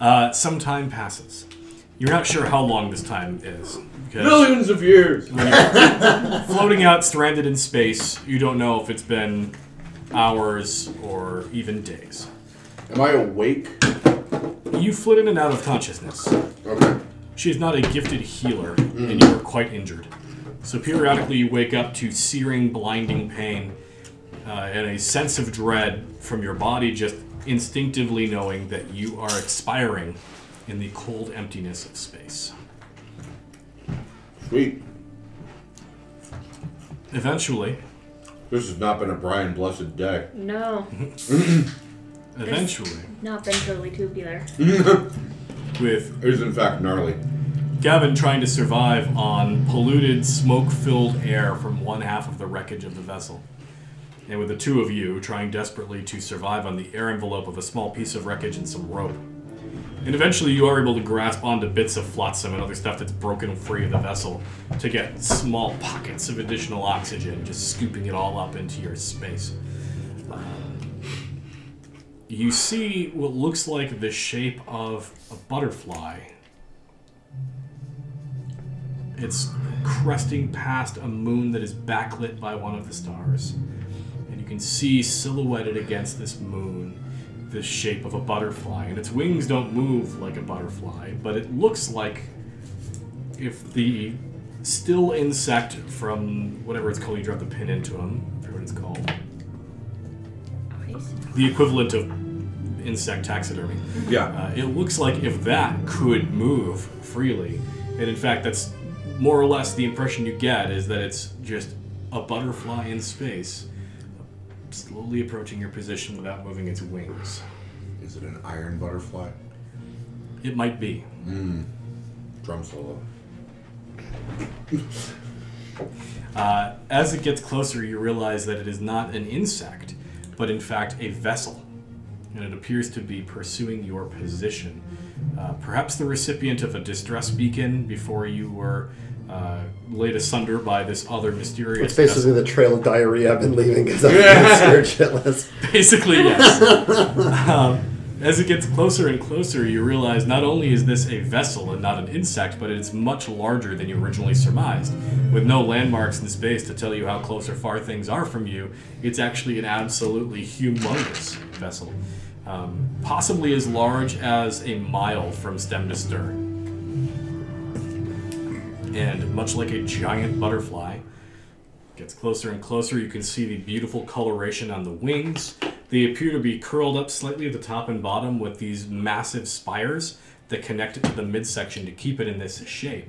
Uh, some time passes. You're not sure how long this time is. Because Millions of years. floating out stranded in space, you don't know if it's been hours or even days. Am I awake? You flit in and out of consciousness. Okay. She is not a gifted healer, and you are quite injured. So periodically you wake up to searing, blinding pain uh, and a sense of dread from your body just instinctively knowing that you are expiring in the cold emptiness of space. Sweet. Eventually, This has not been a Brian blessed day. No, eventually, not been totally tubular. with It is in fact gnarly. Gavin trying to survive on polluted, smoke filled air from one half of the wreckage of the vessel. And with the two of you trying desperately to survive on the air envelope of a small piece of wreckage and some rope. And eventually you are able to grasp onto bits of flotsam and other stuff that's broken free of the vessel to get small pockets of additional oxygen, just scooping it all up into your space. You see what looks like the shape of a butterfly it's cresting past a moon that is backlit by one of the stars. And you can see silhouetted against this moon the shape of a butterfly. And its wings don't move like a butterfly, but it looks like if the still insect from whatever it's called, you drop the pin into them, I forget what it's called. The equivalent of insect taxidermy. Yeah. Uh, it looks like if that could move freely, and in fact, that's more or less the impression you get is that it's just a butterfly in space, slowly approaching your position without moving its wings. Is it an iron butterfly? It might be. Drum solo. Uh, as it gets closer, you realize that it is not an insect, but in fact a vessel. And it appears to be pursuing your position. Uh, perhaps the recipient of a distress beacon before you were uh, laid asunder by this other mysterious It's basically the trail of diarrhea I've been leaving because been scared shitless. Basically, yes. um, as it gets closer and closer, you realize not only is this a vessel and not an insect, but it's much larger than you originally surmised. With no landmarks in space to tell you how close or far things are from you, it's actually an absolutely humongous vessel. Um, possibly as large as a mile from stem to stern. And much like a giant butterfly, Gets closer and closer. You can see the beautiful coloration on the wings. They appear to be curled up slightly at the top and bottom with these massive spires that connect it to the midsection to keep it in this shape.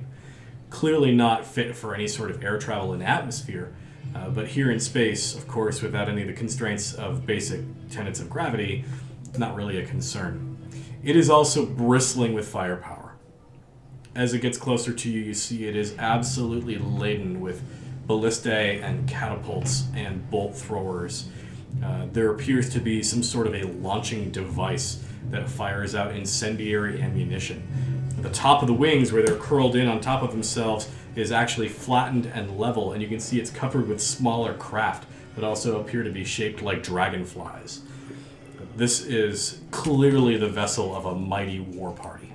Clearly not fit for any sort of air travel in atmosphere, uh, but here in space, of course, without any of the constraints of basic tenets of gravity, not really a concern. It is also bristling with firepower. As it gets closer to you, you see it is absolutely laden with ballistae and catapults and bolt throwers. Uh, there appears to be some sort of a launching device that fires out incendiary ammunition. The top of the wings, where they're curled in on top of themselves, is actually flattened and level, and you can see it's covered with smaller craft that also appear to be shaped like dragonflies. This is clearly the vessel of a mighty war party.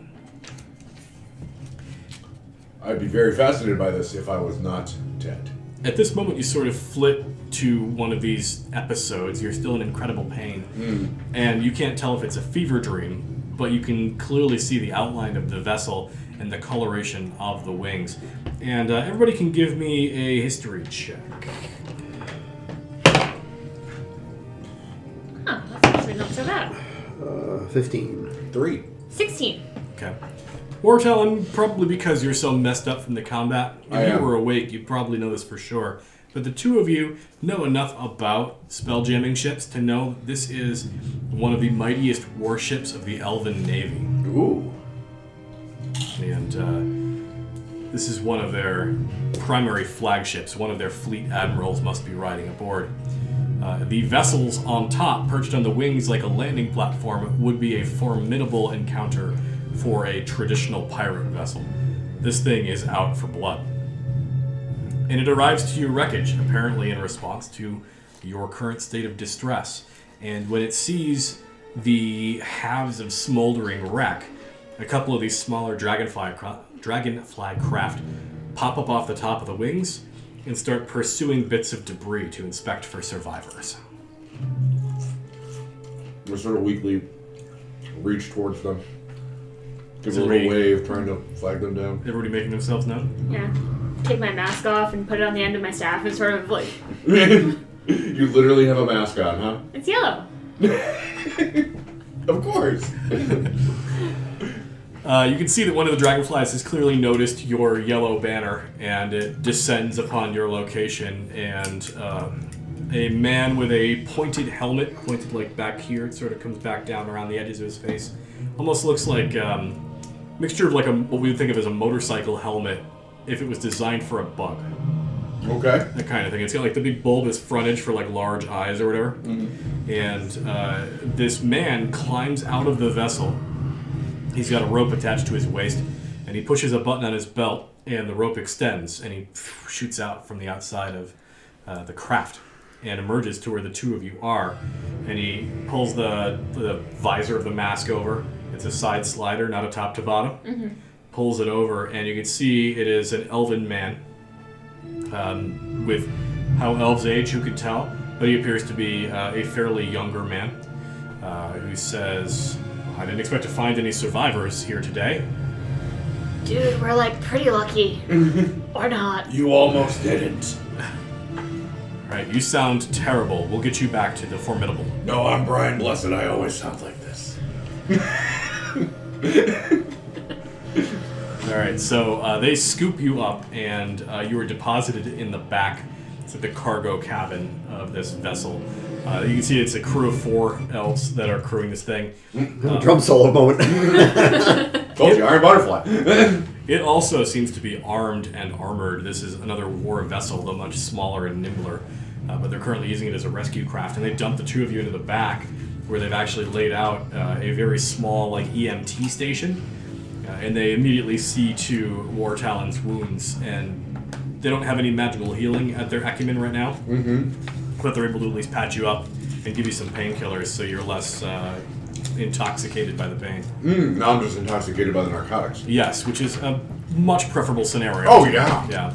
I'd be very fascinated by this if I was not dead. At this moment, you sort of flit to one of these episodes. You're still in incredible pain, and you can't tell if it's a fever dream, but you can clearly see the outline of the vessel and the coloration of the wings. And uh, everybody can give me a history check. Huh, that's actually not so bad. Uh, 15. Three. 16. Okay. Wartalon, probably because you're so messed up from the combat, if I you am. were awake, you'd probably know this for sure. But the two of you know enough about spell jamming ships to know this is one of the mightiest warships of the Elven Navy. Ooh. And uh, this is one of their primary flagships. One of their fleet admirals must be riding aboard. Uh, the vessels on top, perched on the wings like a landing platform, would be a formidable encounter for a traditional pirate vessel. This thing is out for blood. And it arrives to your wreckage, apparently in response to your current state of distress. And when it sees the halves of smoldering wreck, a couple of these smaller dragonfly dragonfly craft pop up off the top of the wings and start pursuing bits of debris to inspect for survivors. We sort of weakly reach towards them. Give a it little ready? wave, trying to flag them down. Everybody making themselves known? Yeah. Take my mask off and put it on the end of my staff and sort of like, you literally have a mask on, huh? it's yellow. Of course. Uh, you can see that one of the dragonflies has clearly noticed your yellow banner and it descends upon your location. And um, a man with a pointed helmet, pointed like back here, it sort of comes back down around the edges of his face. Almost looks like um, mixture of like a what we would think of as a motorcycle helmet if it was designed for a bug. Okay. that kind of thing. It's got like the big bulbous frontage for like large eyes or whatever. And uh, this man climbs out of the vessel. He's got a rope attached to his waist, and he pushes a button on his belt, and the rope extends, and he shoots out from the outside of uh, the craft and emerges to where the two of you are. And he pulls the, the visor of the mask over. It's a side slider, not a top to bottom. Pulls it over, and you can see it is an elven man um, with how elves age, who could tell? But he appears to be uh, a fairly younger man uh, who says, I didn't expect to find any survivors here today. Dude, we're like pretty lucky. or not. You almost didn't. Right, you sound terrible. We'll get you back to the formidable. No, I'm Brian Blessed. I always sound like this. All right, so uh, they scoop you up, and uh, you are deposited in the back to the cargo cabin of this vessel. Uh, you can see it's a crew of four elves that are crewing this thing. Drum solo moment. Told you, Iron Butterfly. It also seems to be armed and armored. This is another war vessel, though much smaller and nimbler. Uh, but they're currently using it as a rescue craft, and they dump the two of you into the back, where they've actually laid out uh, a very small, like EMT station, uh, and they immediately see to War Talon's wounds, and they don't have any magical healing at their acumen right now, mm-hmm. but they're able to at least patch you up and give you some painkillers, so you're less uh, intoxicated by the pain. mm, now I'm just intoxicated by the narcotics. Yes, which is a much preferable scenario. Oh, yeah. Yeah.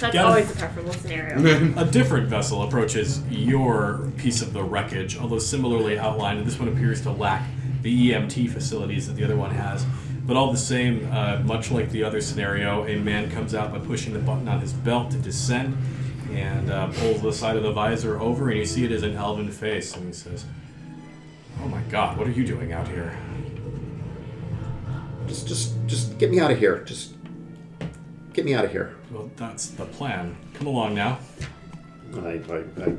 That's Yeah. always a preferable scenario. A different vessel approaches your piece of the wreckage, although similarly outlined. This one appears to lack the EMT facilities that the other one has. But all the same, uh, much like the other scenario, a man comes out by pushing the button on his belt to descend and uh, pulls the side of the visor over, and you see it is an elven face, and he says, Oh my god, what are you doing out here? just, just, just get me out of here. Just get me out of here. Well, that's the plan. Come along now. I, I, I,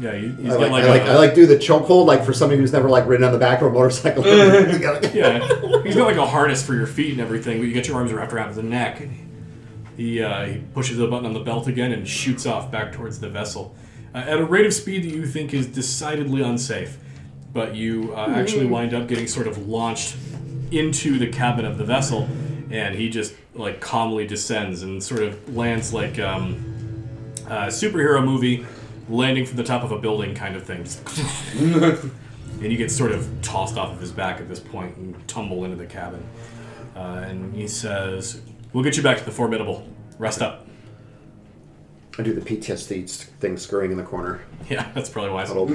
Yeah, he, he's I got like, like, I like, a- I like do the chokehold like for somebody who's never like ridden on the back of a motorcycle. Yeah, he's got like a harness for your feet and everything, but you get your arms wrapped around the neck. He uh, he pushes the button on the belt again and shoots off back towards the vessel uh, at a rate of speed that you think is decidedly unsafe. But you uh, actually wind up getting sort of launched into the cabin of the vessel, and he just like calmly descends and sort of lands like um, a superhero movie landing from the top of a building kind of thing. And you get sort of tossed off of his back at this point and tumble into the cabin. Uh, and he says, "We'll get you back to the formidable. Rest up." I do the PTSD thing scurrying in the corner. Yeah, that's probably wise. Little-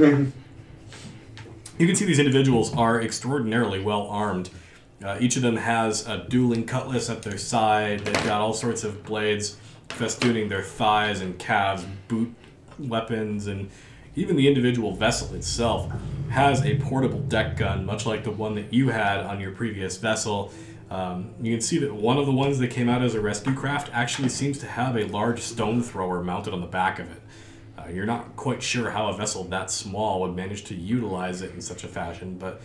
You can see these individuals are extraordinarily well armed. Uh, each of them has a dueling cutlass at their side. They've got all sorts of blades festooning their thighs and calves, boot weapons, and even the individual vessel itself has a portable deck gun, much like the one that you had on your previous vessel. Um, you can see that one of the ones that came out as a rescue craft actually seems to have a large stone thrower mounted on the back of it. Uh, you're not quite sure how a vessel that small would manage to utilize it in such a fashion, but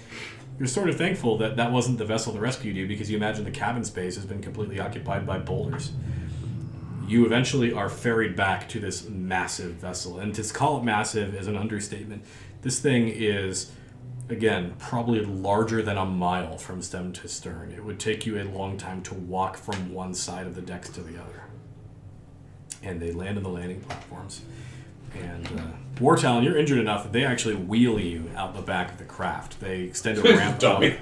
you're sort of thankful that that wasn't the vessel that rescued you because you imagine the cabin space has been completely occupied by boulders. You eventually are ferried back to this massive vessel, and to call it massive is an understatement. This thing is, again, probably larger than a mile from stem to stern. It would take you a long time to walk from one side of the decks to the other. And they land on the landing platforms. And uh, War Talon, you're injured enough that they actually wheel you out the back of the craft. They extend a ramp up. Dummy.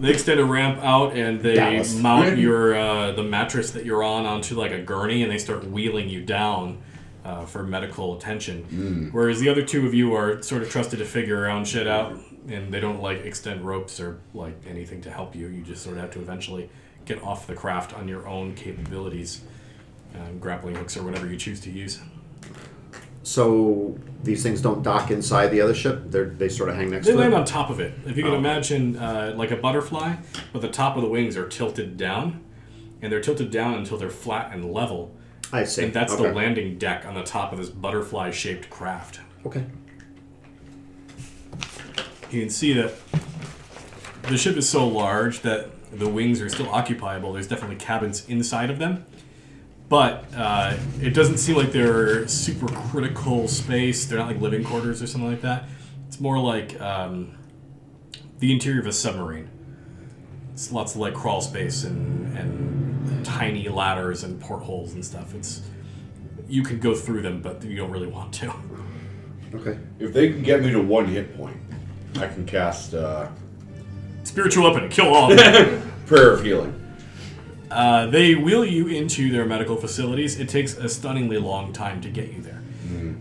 They extend a ramp out and they Dallas. mount your uh, the mattress that you're on onto like a gurney and they start wheeling you down uh, for medical attention. Whereas the other two of you are sort of trusted to figure your own shit out and they don't like extend ropes or like anything to help you. You just sort of have to eventually get off the craft on your own capabilities, um, grappling hooks or whatever you choose to use. So these things don't dock inside the other ship. They they sort of hang next They to land it. on top of it. If you can Oh. imagine, uh, like a butterfly, but the top of the wings are tilted down, and they're tilted down until they're flat and level. I see. And that's okay. the landing deck on the top of this butterfly-shaped craft. Okay. You can see that the ship is so large that the wings are still occupiable. There's definitely cabins inside of them, but uh, it doesn't seem like they're super critical space. They're not like living quarters or something like that. It's more like um, the interior of a submarine. It's lots of like crawl space and and tiny ladders and portholes and stuff. It's you can go through them, but you don't really want to. Okay. If they can get me to one hit point, I can cast uh, Spiritual weapon, kill all of them. Prayer of Healing. Uh, they wheel you into their medical facilities. It takes a stunningly long time to get you there.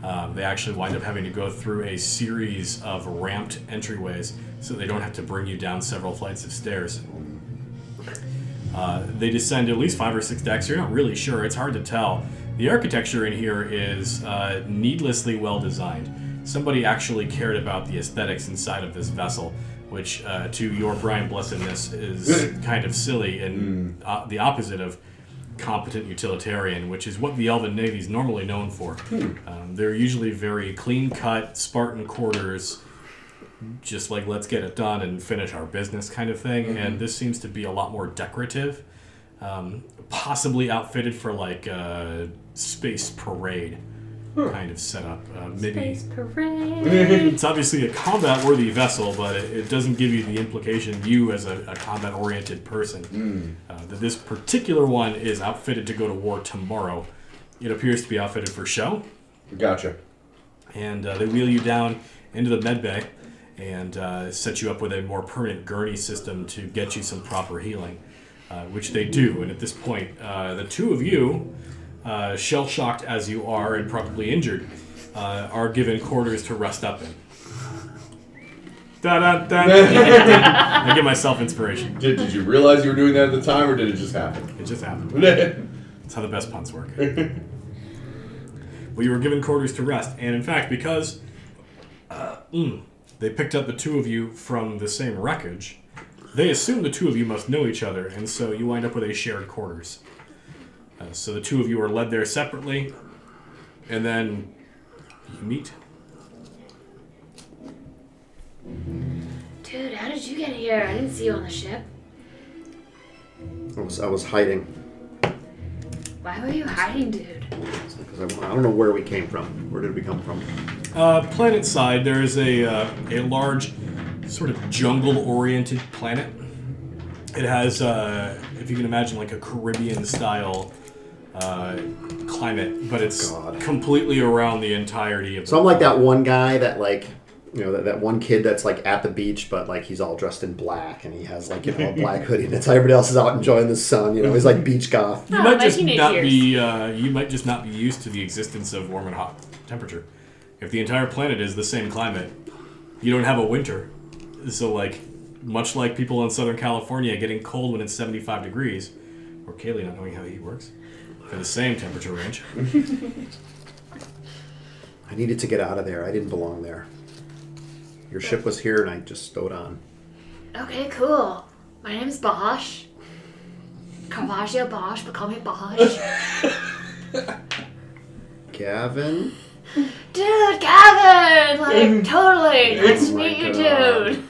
Um, they actually wind up having to go through a series of ramped entryways so they don't have to bring you down several flights of stairs. Uh, they descend at least five or six decks. You're not really sure. It's hard to tell. The architecture in here is uh, needlessly well designed. Somebody actually cared about the aesthetics inside of this vessel, which, uh, to your Brian Blessedness, is kind of silly and uh, the opposite of competent utilitarian, which is what the Elven Navy is normally known for. Um, they're usually very clean cut, Spartan quarters, just like let's get it done and finish our business kind of thing. And this seems to be a lot more decorative, um, possibly outfitted for like a space parade kind of setup. Uh, maybe Space parade. it's obviously a combat worthy vessel, but it, it doesn't give you the implication, you as a, a combat oriented person, uh, that this particular one is outfitted to go to war tomorrow. It appears to be outfitted for show, Gotcha. and uh, they wheel you down into the med bay and uh, set you up with a more permanent gurney system to get you some proper healing, uh, which they do. And at this point, uh, the two of you, uh, shell shocked as you are and probably injured, uh, are given quarters to rest up in. Da da da. I give myself inspiration. Did, did you realize you were doing that at the time, or did it just happen? It just happened. That's how the best puns work. well, you were given quarters to rest, and in fact, because uh, mm, they picked up the two of you from the same wreckage, they assume the two of you must know each other, and so you wind up with a shared quarters. Uh, so the two of you are led there separately, and then you meet. Dude, how did you get here? I didn't see you on the ship. I was I was hiding Why were you hiding, dude? because I, I don't know where we came from. Where did we come from? Uh, planet side, there is a uh, a large, sort of jungle-oriented planet. It has, uh, if you can imagine, like a Caribbean-style uh, climate, but it's God. completely around the entirety of. So I'm like that one guy that like you know that, that one kid that's like at the beach but like he's all dressed in black and he has like you know a black hoodie and it's like everybody else is out enjoying the sun you know he's like beach goth You Oh, might my just teenage not years. be. Uh, you might just not be used to the existence of warm and hot temperature. If the entire planet is the same climate, you don't have a winter. So, like, much like people in Southern California getting cold when it's 75 degrees, or Kaylee not knowing how heat works, for the same temperature range. I needed to get out of there I didn't belong there your ship was here and I just stowed on Okay, cool. My name's Bosch. Caravaggio Bosch, but call me Bosch. Gavin dude, Gavin! Like, totally. Oh nice to Oh my meet you, God. dude.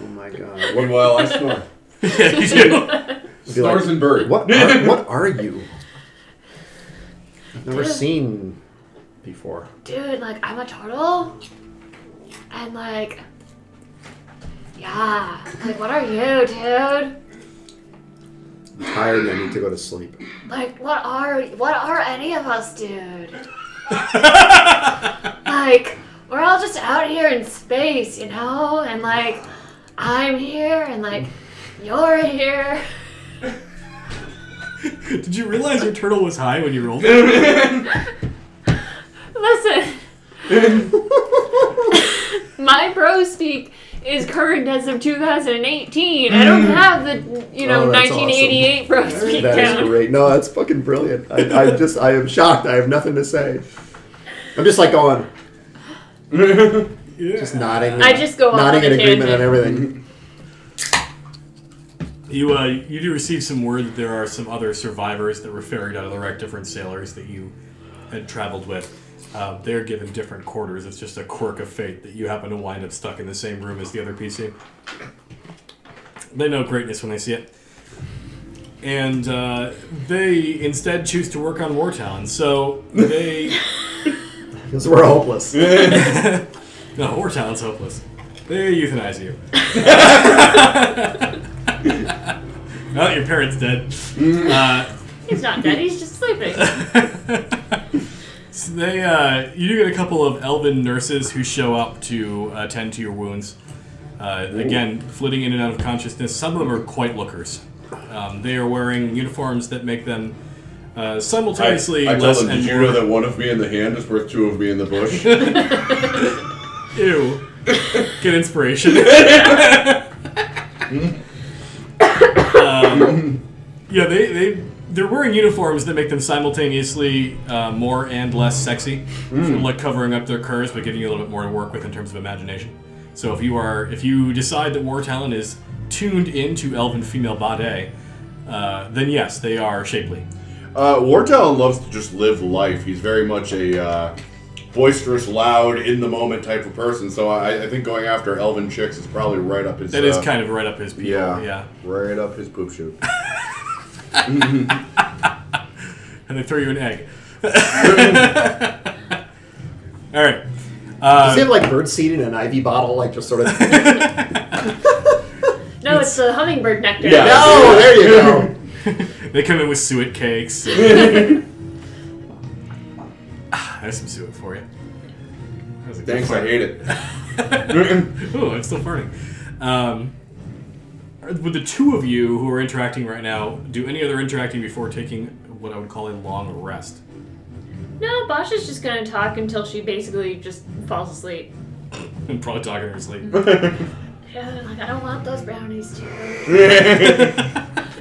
oh my god Meanwhile, I snore. yeah, you do. Be Snores like, and bird. what are, what are you I've never Dude. seen before Dude, like, I'm a turtle. And, like, yeah. Like, what are you, dude? I'm tired and I need to go to sleep Like, what are what are any of us, dude? like, we're all just out here in space, you know? And like, I'm here and like you're here. Did you realize your turtle was high when you rolled it? Listen. My bro speak is current as of 2018. I don't have the, you know, Oh, that's 1988 bro speak That is down. great. No, that's fucking brilliant. I, I just, I am shocked. I have nothing to say. I'm just like going, Yeah. just nodding. I just go off nodding in agreement on tangent. everything. You uh, you do receive some word that there are some other survivors that were ferried out of the wreck, different sailors that you had traveled with. Um, they're given different quarters. It's just a quirk of fate that you happen to wind up stuck in the same room as the other PC. They know greatness when they see it. And uh, they instead choose to work on War Talon. So they. Because we're hopeless. no, War Talon's hopeless. They euthanize you. well, your parent's dead. Uh, He's not dead, he's just sleeping. So they, uh, you do get a couple of elven nurses who show up to attend to your wounds. Uh, again, flitting in and out of consciousness. Some of them are quite lookers. Um, they are wearing uniforms that make them uh, I, simultaneously I tell less them, and did you more. know that one of me in the hand is worth two of me in the bush? Ew. Get inspiration. um, yeah, they, they, they're wearing uniforms that make them simultaneously uh, more and less sexy. Sort of like covering up their curves, but giving you a little bit more to work with in terms of imagination. So if you are, if you decide that War Talon is tuned into elven female bade, uh, then yes, they are shapely. Uh, Talon loves to just live life. He's very much a uh, boisterous, loud, in the moment type of person. So I, I think going after elven chicks is probably right up his. That is uh, kind of right up his yeah, yeah. right up his poop shoot. And they throw you an egg. All right. Does he have like bird seed in an ivy bottle, like just sort of? No, it's the hummingbird nectar. Yeah. no, there you go. They come in with suet cakes. Ah, There's some suet for you. That was a good Thanks, I fart. hate it. Ooh, I'm still farting. Um, would the two of you who are interacting right now do any other interacting before taking what I would call a long rest? No, Bosch is just gonna talk until she basically just falls asleep. And probably talking in her sleep. Yeah, like I don't want those brownies too.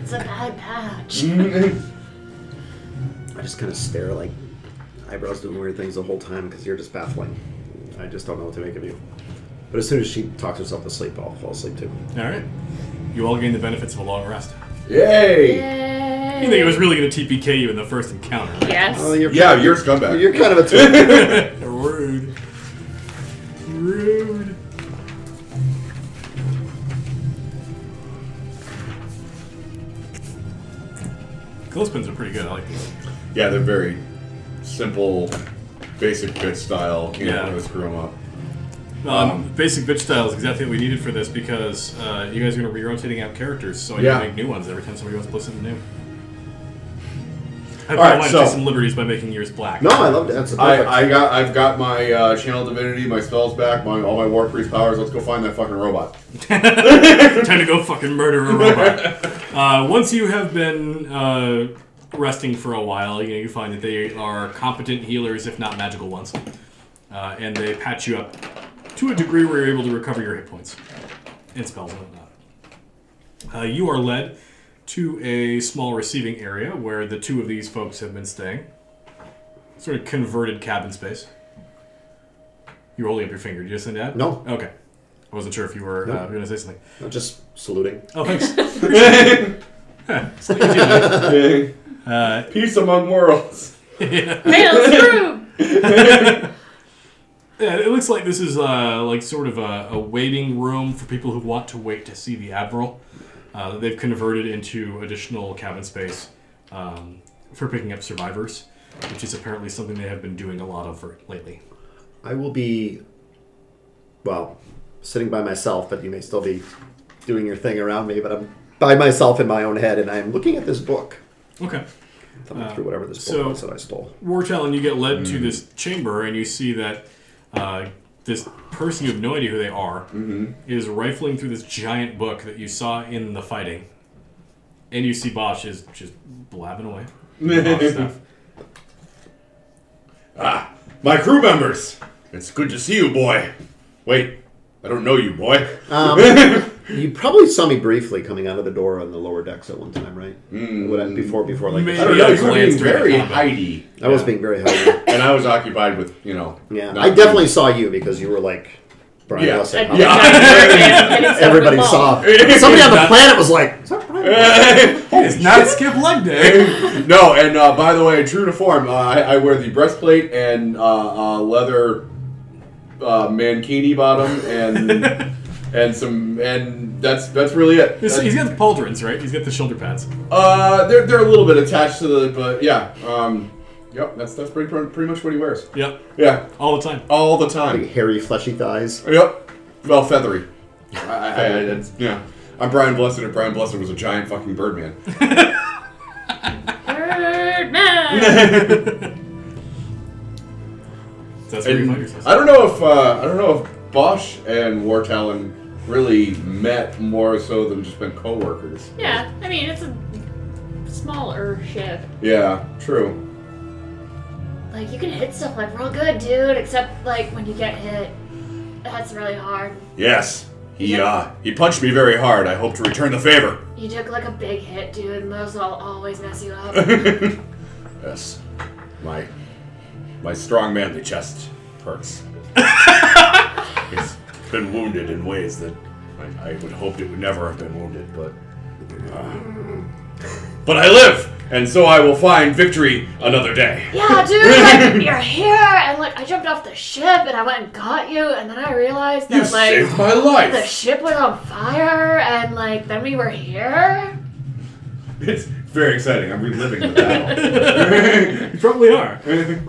It's a bad patch. I just kind of stare like eyebrows doing weird things the whole time because you're just baffling. I just don't know what to make of you. But as soon as she talks herself to sleep, I'll fall asleep too. All right. You all gain the benefits of a long rest. Yay! Yay. You think it was really going to TPK you in the first encounter? right? Yes. Oh, you're Yeah, you're a scumbag. you're kind of a twin. Rude. Rude. Clothespins are pretty good. I like these. Yeah, they're very simple, basic fit style. You can't Yeah. really screw them up. Um, basic bitch style is exactly what we needed for this because uh, you guys are going to be rotating out characters, so I Yeah. need to make new ones every time somebody wants to play something new. I All right, want to so- take some liberties by making yours black. no, I loved it. That's perfect. I, I got I've got my uh, channel divinity, my spells back, my all my war priest powers. Let's go find that fucking robot. Time to go fucking murder a robot. uh, once you have been uh, resting for a while, you know you find that they are competent healers, if not magical ones, uh, and they patch you up to a degree where you're able to recover your hit points and spells and whatnot. Uh, you are led to a small receiving area where the two of these folks have been staying. Sort of converted cabin space. You're holding up your finger. Did you just send that? No. Okay. I wasn't sure if you were uh, Nope. going to say something. I'm just saluting. Oh, thanks. Huh, it's like you do. uh, Peace among worlds. Hail Screw! yeah, it looks like this is uh, like sort of a, a waiting room for people who want to wait to see the admiral. Uh, they've converted into additional cabin space um, for picking up survivors, which is apparently something they have been doing a lot of for, lately. I will be, well, sitting by myself, but you may still be doing your thing around me. But I'm by myself in my own head, and I'm looking at this book, Okay. thumbing through whatever this book so- was that I stole. Wartel, and you get led to this chamber, and you see that uh, this person you have no idea who they are is rifling through this giant book that you saw in the fighting, and you see Bosch is just blabbing away. Bosch stuff. Ah, my crew members. It's good to see you, boy. Wait, I don't know you, boy. Um, you probably saw me briefly coming out of the door on the lower decks at one time, right? Would I- before, before like Maybe. I don't know. you You were being very combat. hidey. I was being very high. and I was occupied with you know. Yeah, I definitely saw you because you were like Brian Yeah. Blessed. And- Yeah. Everybody saw. Somebody on the planet was like, "Is that Brian?" It's not skip leg day. no, and uh, by the way, true to form, uh, I, I wear the breastplate and uh, uh, leather uh, mankini bottom and and some and that's that's really it. He's- he's got the pauldrons, right? He's got the shoulder pads. uh, they're they're a little bit attached to the, but yeah, um, yep, that's that's pretty pretty much what he wears. Yep, Yeah, all the time. all the Big time. hairy, fleshy thighs. Yep, well, feathery. I, I, I, it's, yeah, I'm Brian Blessed, and Brian Blessed was a giant fucking Birdman. Birdman! That's where you And find yourself. I don't know if uh, I don't know if Bosch and War Talon really met more so than just been co-workers. yeah, I mean, it's a smaller ship. Yeah, true. Like, you can hit stuff like real good, dude, except, like, when you get hit. That's really hard. Yes, he uh he punched me very hard. I hope to return the favor. You took, like, a big hit, dude, and those will always mess you up. yes, my my strong manly chest hurts. it's been wounded in ways that I, I would hoped it would never have been wounded, but uh, but I live, and so I will find victory another day. Yeah, dude, like, you're here, and like, I jumped off the ship, and I went and got you, and then I realized You that, like, saved my the ship was on fire, and like, then we were here. It's very exciting. I'm reliving the battle. You probably are.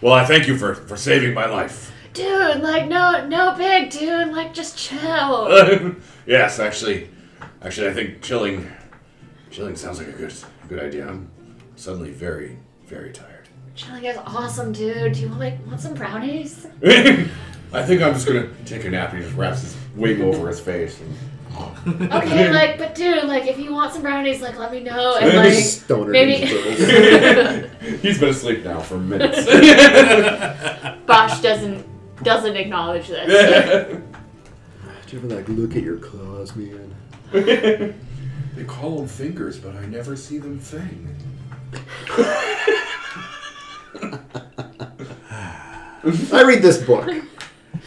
well, I thank you for, for saving my life. Dude, like, no, no big, dude, like, just chill. yes, actually, actually, I think chilling, chilling sounds like a good, good idea. I'm suddenly very, very tired. Chilling is awesome, dude. Do you want, like, want some brownies? I think I'm just gonna take a nap. And He just wraps his wing over his face. And, Okay, like, but dude, like, if you want some brownies, like, let me know, and like, Stoner maybe he's been asleep now for minutes. Bosch doesn't doesn't acknowledge this. Do you ever like look at your claws, man? they call them fingers, but I never see them thing. I read this book.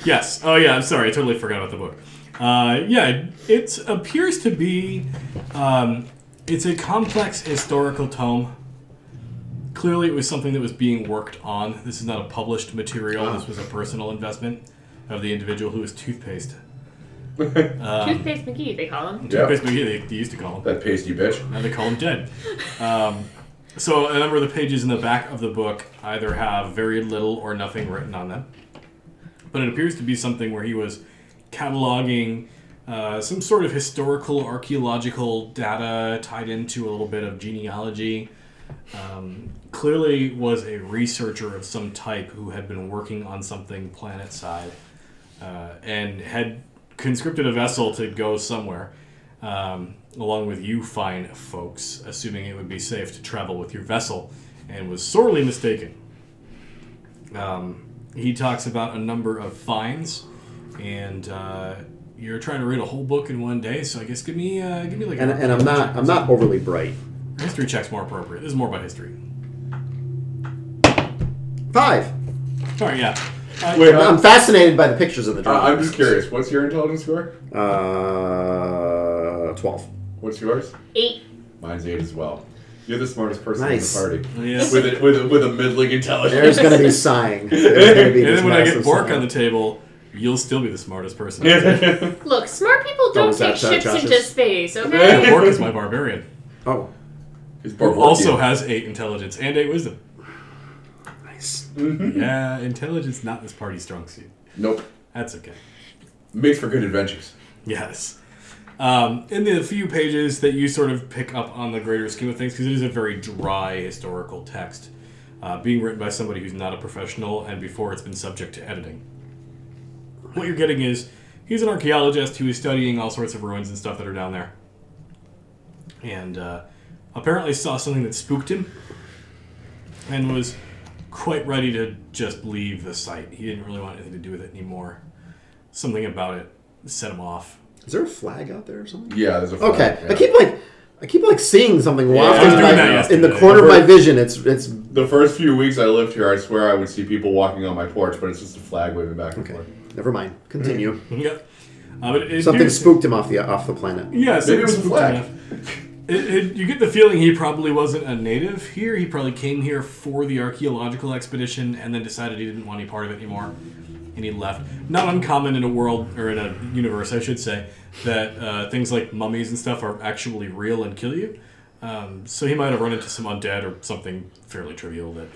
Yes. Oh, yeah. I'm sorry. I totally forgot about the book. Uh, yeah, it appears to be. Um, it's a complex historical tome. Clearly, it was something that was being worked on. This is not a published material. This was a personal investment of the individual who was toothpaste. Toothpaste McGee, they call him. Yeah, Toothpaste McGee, they, they used to call him. that pasty bitch. Now they call him dead. Um, so a number of the pages in the back of the book either have very little or nothing written on them. But it appears to be something where he was cataloging uh, some sort of historical archaeological data tied into a little bit of genealogy. Um, clearly was a researcher of some type who had been working on something planet side uh, and had conscripted a vessel to go somewhere, um, along with you fine folks, assuming it would be safe to travel with your vessel, and was sorely mistaken. Um, he talks about a number of fines, and uh, you're trying to read a whole book in one day. So I guess give me, uh, give me like. And, and I'm not I'm not overly bright. History check's more appropriate. This is more about history. Five. Sorry, yeah. Uh, Wait, I'm I'm, fascinated by the pictures of the uh, drawings. I'm just curious. What's your intelligence score? Uh, twelve. What's yours? Eight. Mine's eight as well. You're the smartest person Nice. in the party. Yeah. With a, with a, with a middling intelligence. There's gonna be sighing. There's gonna be And this then when I get massive Bork sigh. on the table, you'll still be the smartest person. Look, smart people don't was that, take ships Josh's? into space, okay? Bork is my barbarian, Oh, He's who Bork also has eight intelligence and eight wisdom. nice. Yeah, intelligence not this party's strong suit. Nope. That's okay. Makes for good adventures. Yes. Um, in the few pages that you sort of pick up on the greater scheme of things, because it is a very dry historical text, uh, being written by somebody who's not a professional, and before it's been subject to editing. What you're getting is he's an archaeologist who is studying all sorts of ruins and stuff that are down there, and uh, apparently saw something that spooked him, and was quite ready to just leave the site. He didn't really want anything to do with it anymore. Something about it set him off. Is there a flag out there or something? Yeah, there's a flag, Okay, yeah. I keep like, I keep like seeing something I wafted was in, doing my- in the yesterday. corner of my vision. It's it's The first few weeks I lived here, I swear I would see people walking on my porch, but it's just a flag waving back and okay. forth. Never mind. Continue. Yeah. Uh, but it Something appears- spooked him off the off the planet. Yeah, Maybe it was a flag. It, it, you get the feeling he probably wasn't a native here. He probably came here for the archaeological expedition and then decided he didn't want any part of it anymore, and he left. Not uncommon in a world or in a universe, I should say, that uh, things like mummies and stuff are actually real and kill you. Um, so he might have run into some undead or something fairly trivial that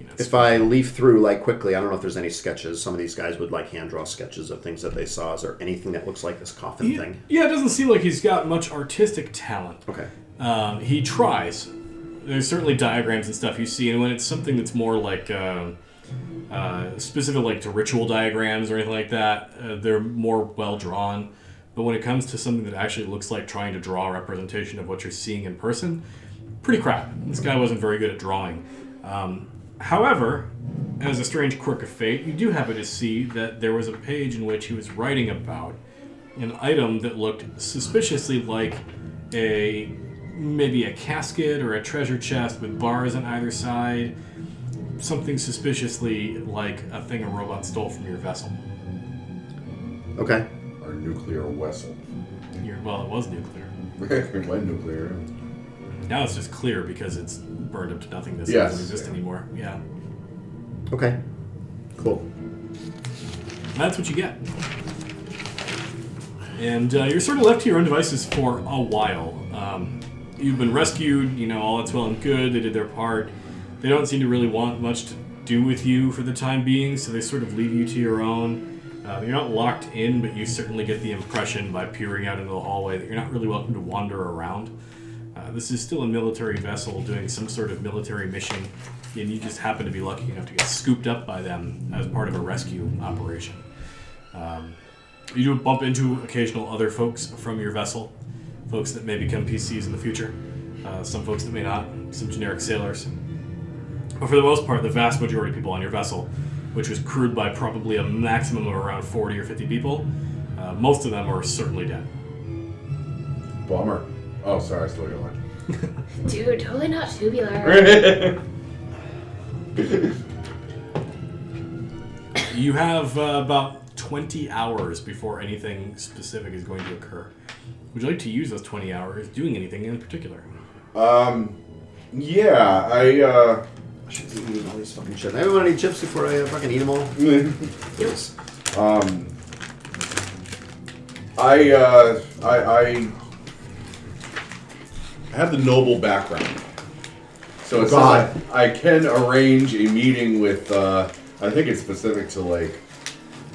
you know. If I leaf through like quickly, I don't know if there's any sketches. Some of these guys would like hand draw sketches of things that they saw. Is there anything that looks like this coffin yeah, thing? yeah, it doesn't seem like he's got much artistic talent. Okay. Um, he tries. There's certainly diagrams and stuff you see, and when it's something that's more like uh, uh, specific, like to ritual diagrams or anything like that, uh, they're more well drawn. But when it comes to something that actually looks like trying to draw a representation of what you're seeing in person, pretty crap. This guy wasn't very good at drawing. Um, however, as a strange quirk of fate, you do happen to see that there was a page in which he was writing about an item that looked suspiciously like a maybe a casket or a treasure chest with bars on either side. Something suspiciously like a thing a robot stole from your vessel. Okay. Our nuclear vessel. Your, well, it was nuclear. Why nuclear? Now it's just clear because it's burned up to nothingness. Yes. It doesn't exist anymore. Yeah. Okay. Cool. That's what you get. And uh, you're sort of left to your own devices for a while. Um, you've been rescued, you know, all that's well and good. They did their part. They don't seem to really want much to do with you for the time being, so they sort of leave you to your own. Uh, you're not locked in, but you certainly get the impression by peering out into the hallway that you're not really welcome to wander around. Uh, this is still a military vessel doing some sort of military mission, and you just happen to be lucky enough to get scooped up by them as part of a rescue operation. Um, you do bump into occasional other folks from your vessel, folks that may become PCs in the future, uh, some folks that may not, some generic sailors. But for the most part, the vast majority of people on your vessel, which was crewed by probably a maximum of around 40 or 50 people, uh, most of them are certainly dead. Bummer. Oh, sorry, I stole your line. Dude, totally not tubular. You have uh, about 20 hours before anything specific is going to occur. Would you like to use those 20 hours doing anything in particular? um, yeah, I, uh, I should be eating all these fucking chips. Anyone want any chips before I uh, fucking eat them all? Yes. um, I, uh, I, I have the noble background. So it God. says I, I can arrange a meeting with, uh, I think it's specific to like,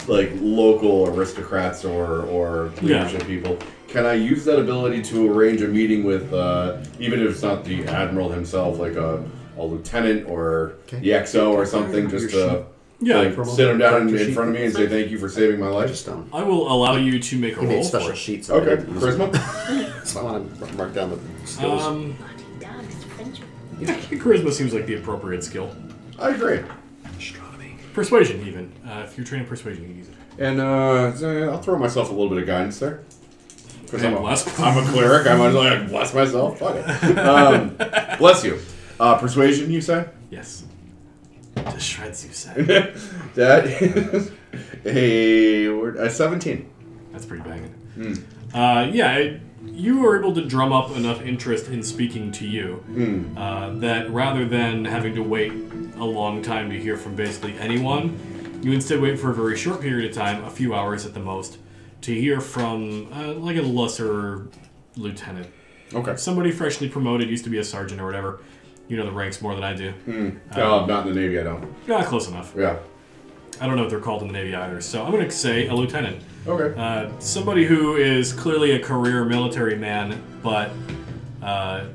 like local aristocrats or, or Yeah. leadership people. Can I use that ability to arrange a meeting with, uh, even if it's not the admiral himself, like a, a lieutenant or Okay. the XO or something, just Your to Yeah, like, for sit him down in, in front of me and say thank you for saving my I life? just um, I will allow you to make a he roll made for special it. sheets. Okay, I use them. charisma. so I want to mark down the skills. Um, charisma seems like the appropriate skill. I agree. Astronomy. Persuasion, even. Uh, if you're training persuasion, you can use it. And uh, so I'll throw myself a little bit of guidance there. Because I'm, a- bless. I'm a cleric. I'm gonna like bless myself. Fuck it. Um, bless you. Uh, persuasion, you say? Yes. To shreds, you said. that is a, word- a 17. That's pretty banging. Uh, yeah, it, you were able to drum up enough interest in speaking to you uh, that rather than having to wait a long time to hear from basically anyone, you instead wait for a very short period of time, a few hours at the most, to hear from uh, like a lesser lieutenant. Okay. Somebody freshly promoted, used to be a sergeant or whatever. You know the ranks more than I do. No, I'm not in the Navy, I don't. Yeah, close enough. Yeah. I don't know what they're called in the Navy either, so I'm going to say a lieutenant. Okay. Uh, somebody who is clearly a career military man, but uh,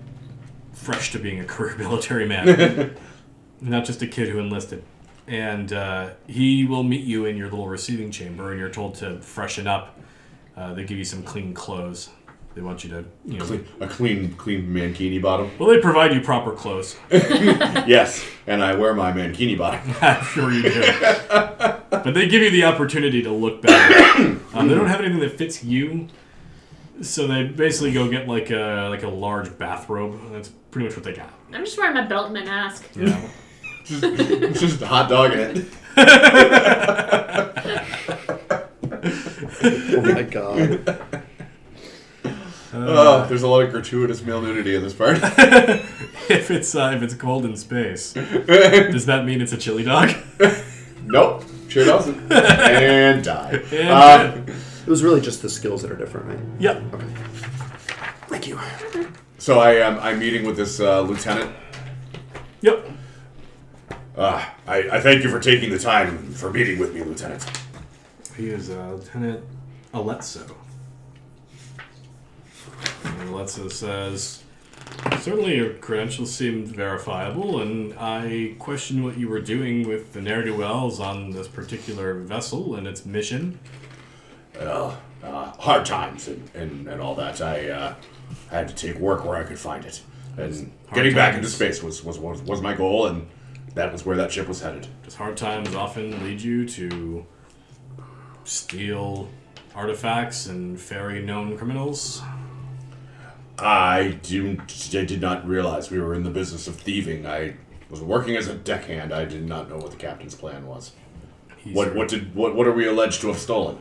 fresh to being a career military man. not just a kid who enlisted. And uh, he will meet you in your little receiving chamber, and you're told to freshen up. Uh, they give you some clean clothes. They want you to, you know. Clean, a clean, clean mankini bottom. Well, they provide you proper clothes. Yes, and I wear my mankini bottom. I'm sure you do. but they give you the opportunity to look better. Um, they don't have anything that fits you, so they basically go get like a like a large bathrobe. That's pretty much what they got. I'm just wearing my belt and my mask. Yeah. It's just a hot dog in it. Oh my god. Oh, there's a lot of gratuitous male nudity in this part. if it's uh, if it's cold in space, does that mean it's a chili dog? nope, sure doesn't. and die. And, Uh, It was really just the skills that are different, right? Yep. Okay. Thank you. so I am I'm meeting with this uh, lieutenant. Yep. Uh, I, I thank you for taking the time for meeting with me, Lieutenant. He is uh, Lieutenant Aletso. And says, Certainly your credentials seemed verifiable, and I question what you were doing with the ne'er do wells on this particular vessel and its mission. Well, uh, hard times and, and, and all that. I uh, had to take work where I could find it. And getting back into space was, was, was, was my goal, and that was where that ship was headed. Just hard times often lead you to steal artifacts and ferry known criminals. I, do, I did not realize we were in the business of thieving. I was working as a deckhand. I did not know what the captain's plan was. He's What, what, did, what, what are we alleged to have stolen?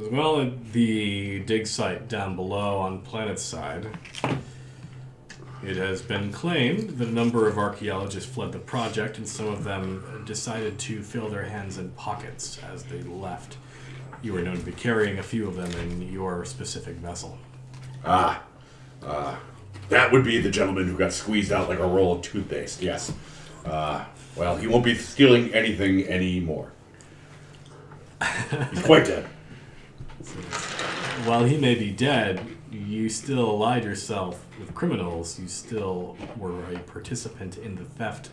As well at the dig site down below on Planet's side, it has been claimed that a number of archaeologists fled the project and some of them decided to fill their hands and pockets as they left. You were known to be carrying a few of them in your specific vessel. Ah, uh, that would be the gentleman who got squeezed out like a roll of toothpaste. Yes. Uh, well, he won't be stealing anything anymore. He's quite dead. While he may be dead, you still allied yourself with criminals. You still were a participant in the theft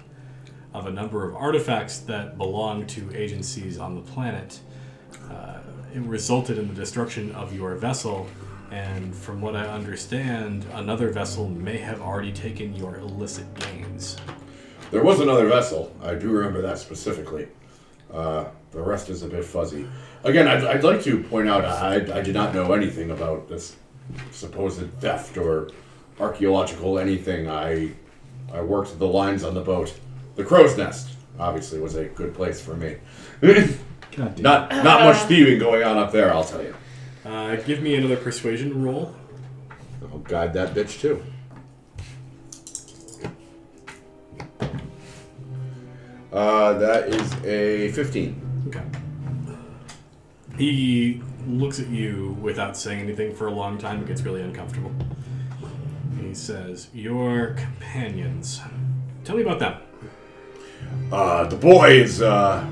of a number of artifacts that belong to agencies on the planet. Uh, it resulted in the destruction of your vessel, and from what I understand, another vessel may have already taken your illicit gains. There was another vessel. I do remember that specifically. Uh, the rest is a bit fuzzy. Again, I'd, I'd like to point out I, I did not know anything about this supposed theft or archaeological anything. I I worked the lines on the boat. The crow's nest obviously was a good place for me. God damn. not not much thieving going on up there, I'll tell you. Uh, give me another persuasion roll. I'll guide that bitch too. Uh, that is a 15. Okay. He looks at you without saying anything for a long time. It gets really uncomfortable. He says, Your companions. Tell me about them. Uh, the boy is, uh,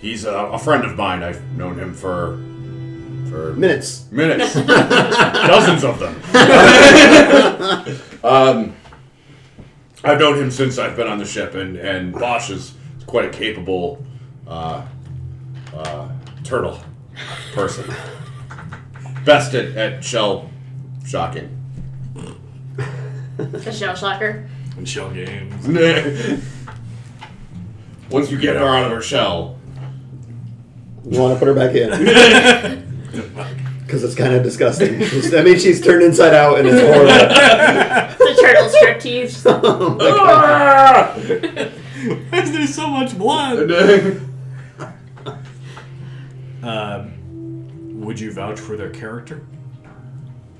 he's a, a friend of mine. I've known him for, for Minutes. minutes. Dozens of them. um, I've known him since I've been on the ship, and, and Bosch is quite a capable uh, uh, turtle person. Best at, at shell shocking. The shell shocker. And shell games. Once you get her out of her shell, You want to put her back in? Because it's kind of disgusting. She's- I mean, she's turned inside out and it's horrible. The turtle striptease. oh my god. Why is there so much blood? Um, would you vouch for their character?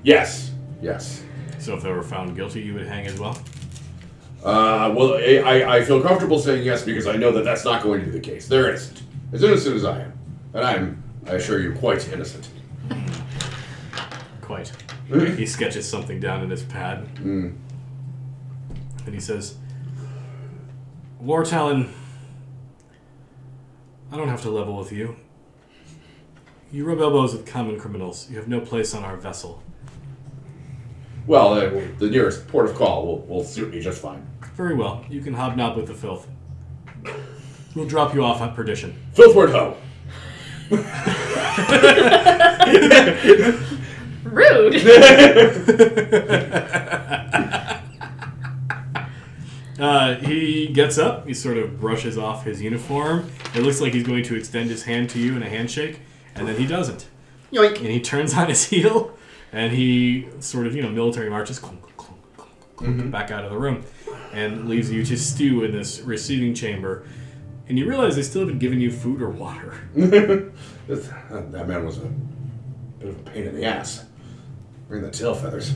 yes, yes. So if they were found guilty, you would hang as well? Uh, well, I, I- I feel comfortable saying yes because I know that that's not going to be the case. They're innocent, as innocent as I am, and I'm, I assure you, quite innocent. Quite. he sketches something down in his pad. And he says, War Talon, I don't have to level with you. You rub elbows with common criminals. You have no place on our vessel. Well, uh, the nearest port of call will, will suit me just fine. Very well. You can hobnob with the filth. We'll drop you off at Perdition. Filthward ho! Rude. Uh, he gets up. He sort of brushes off his uniform. It looks like he's going to extend his hand to you in a handshake, and then he doesn't. Yoink. And he turns on his heel, and he sort of, you know, military marches clunk, clunk, clunk, clunk, back out of the room, and leaves you to stew in this receiving chamber. And you realize they still haven't given you food or water. That man was a bit of a pain in the ass. Bring the tail feathers.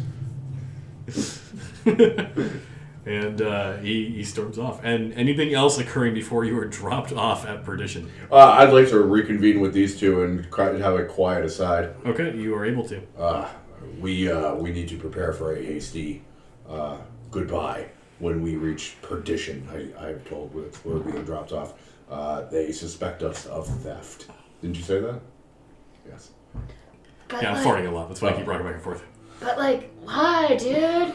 and uh, he, he storms off. And anything else occurring before you are dropped off at Perdition? Uh, I'd like to reconvene with these two and have a quiet aside. Okay, you are able to. Uh, we uh, we need to prepare for a hasty uh, goodbye when we reach perdition. I, I'm told we're, we're being dropped off. Uh, they suspect us of theft. Didn't you say that? Yes. But Yeah, I'm like, farting a lot. That's why I keep rocking back and forth. But like, why, dude?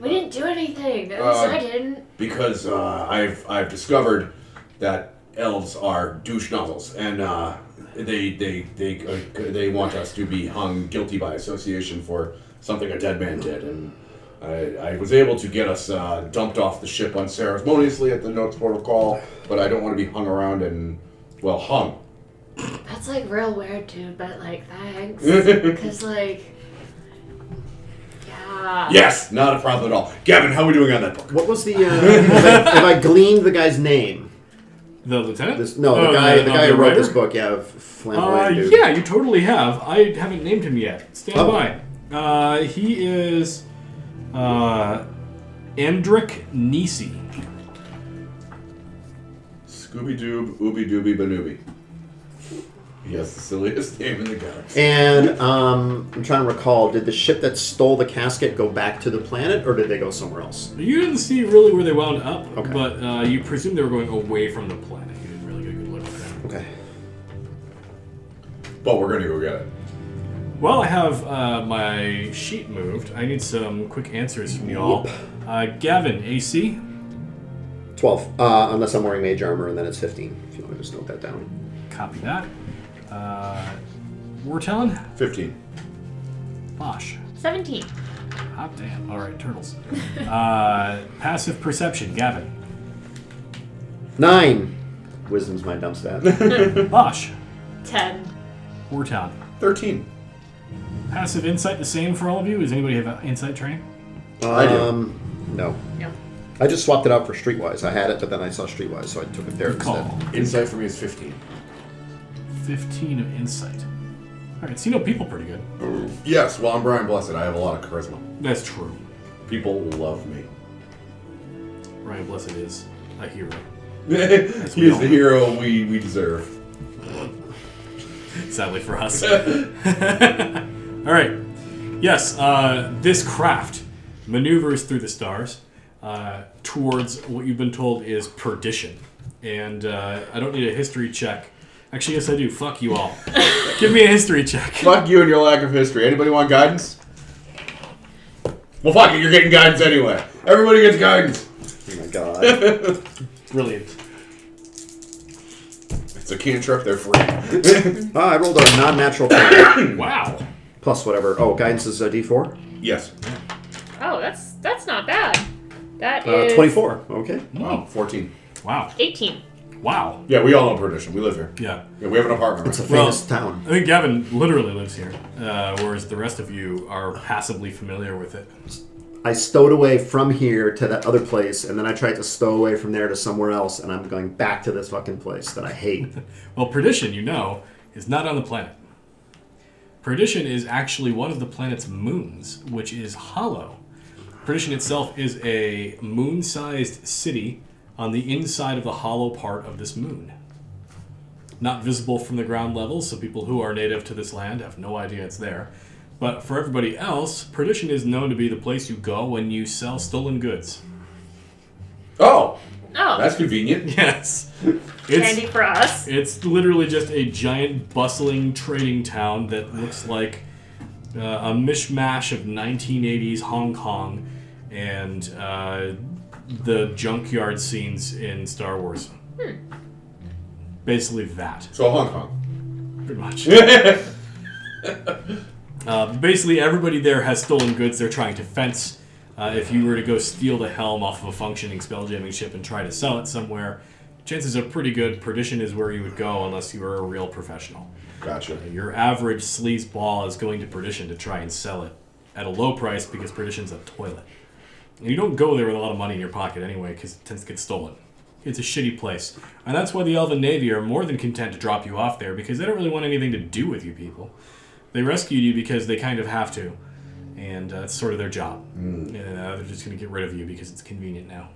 We didn't do anything. At least Uh, I didn't. Because uh, I've I've discovered that elves are douche nozzles, and uh, they they they uh, they want us to be hung guilty by association for something a dead man did, and I, I was able to get us uh, dumped off the ship unceremoniously at the Notes Protocol, but I don't want to be hung around and well hung. That's like real weird, dude. But like, thanks. Cause like, yeah. Yes, not a problem at all. Gavin, how are we doing on that book? What was the? Uh, have, I, have I gleaned the guy's name? The lieutenant? This no, the Oh, guy, the uh, guy who wrote this book. Yeah, Uh, flamboyant dude. yeah, you totally have. I haven't named him yet. Stand Oh. by. Uh, he is uh, Endrick Nisi. Scooby Doob, Ooby Dooby Banooby. He has the silliest name in the galaxy. And um, I'm trying to recall. Did the ship that stole the casket go back to the planet, or did they go somewhere else? You didn't see really where they wound up, Okay. but uh, you presume they were going away from the planet. You didn't really get a good look at that. Okay. But we're gonna go get it. Well, I have uh, my sheet moved. I need some quick answers from y'all. Uh, Gavin, AC? Twelve. Uh, unless I'm wearing mage armor, and then it's fifteen. If you want to just note that down. Copy that. Uh, War Talon? 15. Bosh. 17. Hot damn. All right, turtles. uh, passive perception, Gavin. Nine. Wisdom's my dump stat. Bosh. 10. War Talon. 13. Passive insight the same for all of you? Does anybody have an insight training? I do. Um, no. No. I just swapped it out for Streetwise. I had it, but then I saw Streetwise, so I took it there Good call. instead. Insight for me is 15. 15 of insight. All right, so you know people pretty good. Yes, well, I'm Brian Blessed. I have a lot of charisma. That's true. People love me. Brian Blessed is a hero. he we is all the hero we, we deserve. Sadly for us. All right. Yes, uh, this craft maneuvers through the stars uh, towards what you've been told is perdition. And uh, I don't need a history check. Actually, yes, I do. Fuck you all. Give me a history check. Fuck you and your lack of history. Anybody want guidance? Well, fuck it, you're getting guidance anyway. Everybody gets guidance. Oh my god. Brilliant. It's a cantrip, they're free. Ah, I rolled a non-natural 20. Wow. Plus whatever. Oh, guidance is a D4. yes. Oh, that's that's not bad. That Uh, is 24. Okay. Wow, 14. Wow. 18. Wow. Yeah, we all know Perdition. We live here. Yeah. Yeah, we have an apartment. It's a right? Well- famous town. I think Gavin literally lives here, uh, whereas the rest of you are passively familiar with it. I stowed away from here to that other place, and then I tried to stow away from there to somewhere else, and I'm going back to this fucking place that I hate. Well, Perdition, you know, is not on the planet. Perdition is actually one of the planet's moons, which is hollow. Perdition itself is a moon sized city on the inside of the hollow part of this moon. Not visible from the ground level, so people who are native to this land have no idea it's there. But for everybody else, Perdition is known to be the place you go when you sell stolen goods. Oh, Oh, that's convenient. Yes. It's, handy for us. It's literally just a giant, bustling trading town that looks like uh, a mishmash of 1980s Hong Kong and uh, the junkyard scenes in Star Wars. Basically that, So Hong Kong. pretty much. Uh, basically, everybody there has stolen goods they're trying to fence. Uh, if you were to go steal the helm off of a functioning spelljamming ship and try to sell it somewhere, chances are pretty good perdition is where you would go unless you were a real professional. Gotcha. Your average sleaze ball is going to perdition to try and sell it at a low price because perdition's a toilet. And you don't go there with a lot of money in your pocket anyway because it tends to get stolen. It's a shitty place. And that's why the Elven Navy are more than content to drop you off there because they don't really want anything to do with you people. They rescued you because they kind of have to. And uh, it's sort of their job. And uh, they're just going to get rid of you because it's convenient now.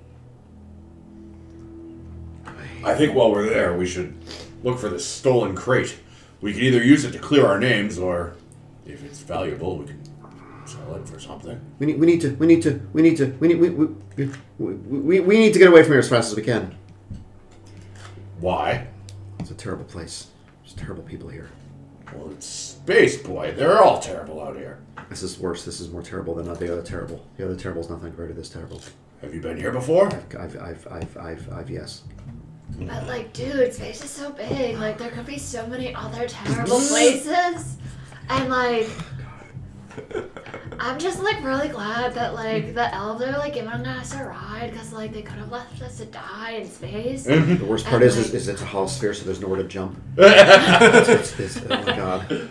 I think while we're there, we should look for this stolen crate. We can either use it to clear our names, or if it's valuable, we can sell it for something. We need, we need to, we need to, we need to, we need, we, we, we, we, we need to get away from here as fast as we can. Why? It's a terrible place. There's terrible people here. Well, it's space, boy. They're all terrible out here. This is worse. This is more terrible than the other terrible. The other terrible is nothing compared to this terrible. Have you been here before? I've, I've, I've, I've, I've, yes. But like, dude, space is so big. Like, there could be so many other terrible places, and like, I'm just like really glad that like the elves are like giving us a ride because like they could have left us to die in space. Mm-hmm. The worst part And, is, is, like- is it's a hollow sphere, so there's nowhere to jump. It's- it's- it's- oh my god.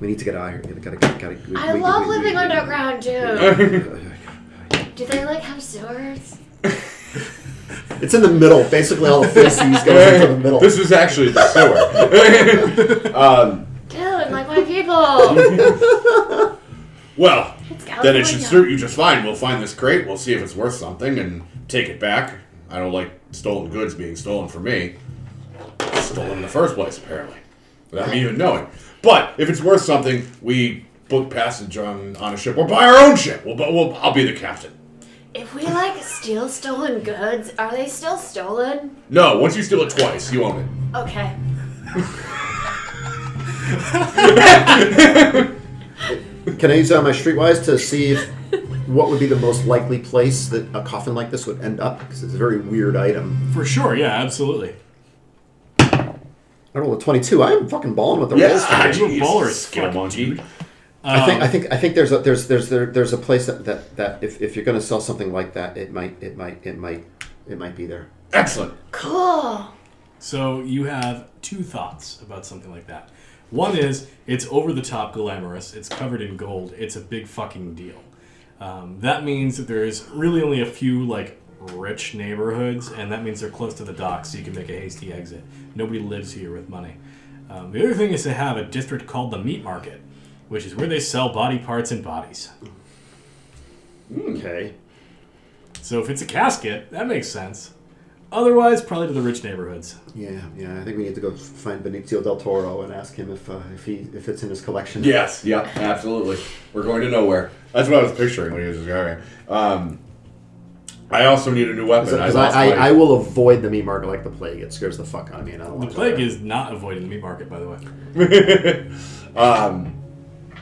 We need to get out of here. We gotta, gotta, gotta, we, I we- love we- we- living we- underground too. Do they like have sewers? It's in the middle. Basically, all the feces goes into the middle. This is actually the sewer. um, Dude, like my people. well, then it should suit you just fine. We'll find this crate. We'll see if it's worth something and take it back. I don't like stolen goods being stolen from me. It's stolen in the first place, apparently, without me even knowing. But if it's worth something, we book passage on, on a ship or buy our own ship. We'll, we'll, I'll be the captain. If we like steal stolen goods, are they still stolen? No, once you steal it twice, you own it. Okay. Can I use uh, my streetwise to see if, what would be the most likely place that a coffin like this would end up? Because it's a very weird item. For sure, yeah, absolutely. I rolled a twenty-two. I am fucking balling with the Yeah, rolls. You're a jeez, baller skill monkey. dude. I think I Um, think I think there's a there's there's there, there's a place that, that, that if, if you're gonna sell something like that, it might it might it might it might be there. Excellent. Cool. So you have two thoughts about something like that. One is it's over the top glamorous. It's covered in gold. It's a big fucking deal. Um, that means that there's really only a few like rich neighborhoods, and that means they're close to the docks, so you can make a hasty exit. Nobody lives here with money. Um, the other thing is to have a district called the meat market, which is where they sell body parts and bodies. Okay. So if it's a casket, that makes sense. Otherwise, probably to the rich neighborhoods. Yeah, yeah. I think we need to go find Benicio del Toro and ask him if uh, if he if it's in his collection. Yes, yeah, absolutely. We're going to nowhere. That's what I was picturing when he was describing. Um, I also need a new weapon. Because lost I, I, my- I will avoid the meat market like the plague. It scares the fuck out of me, and I don't The plague is not avoiding the meat market, by the way. um,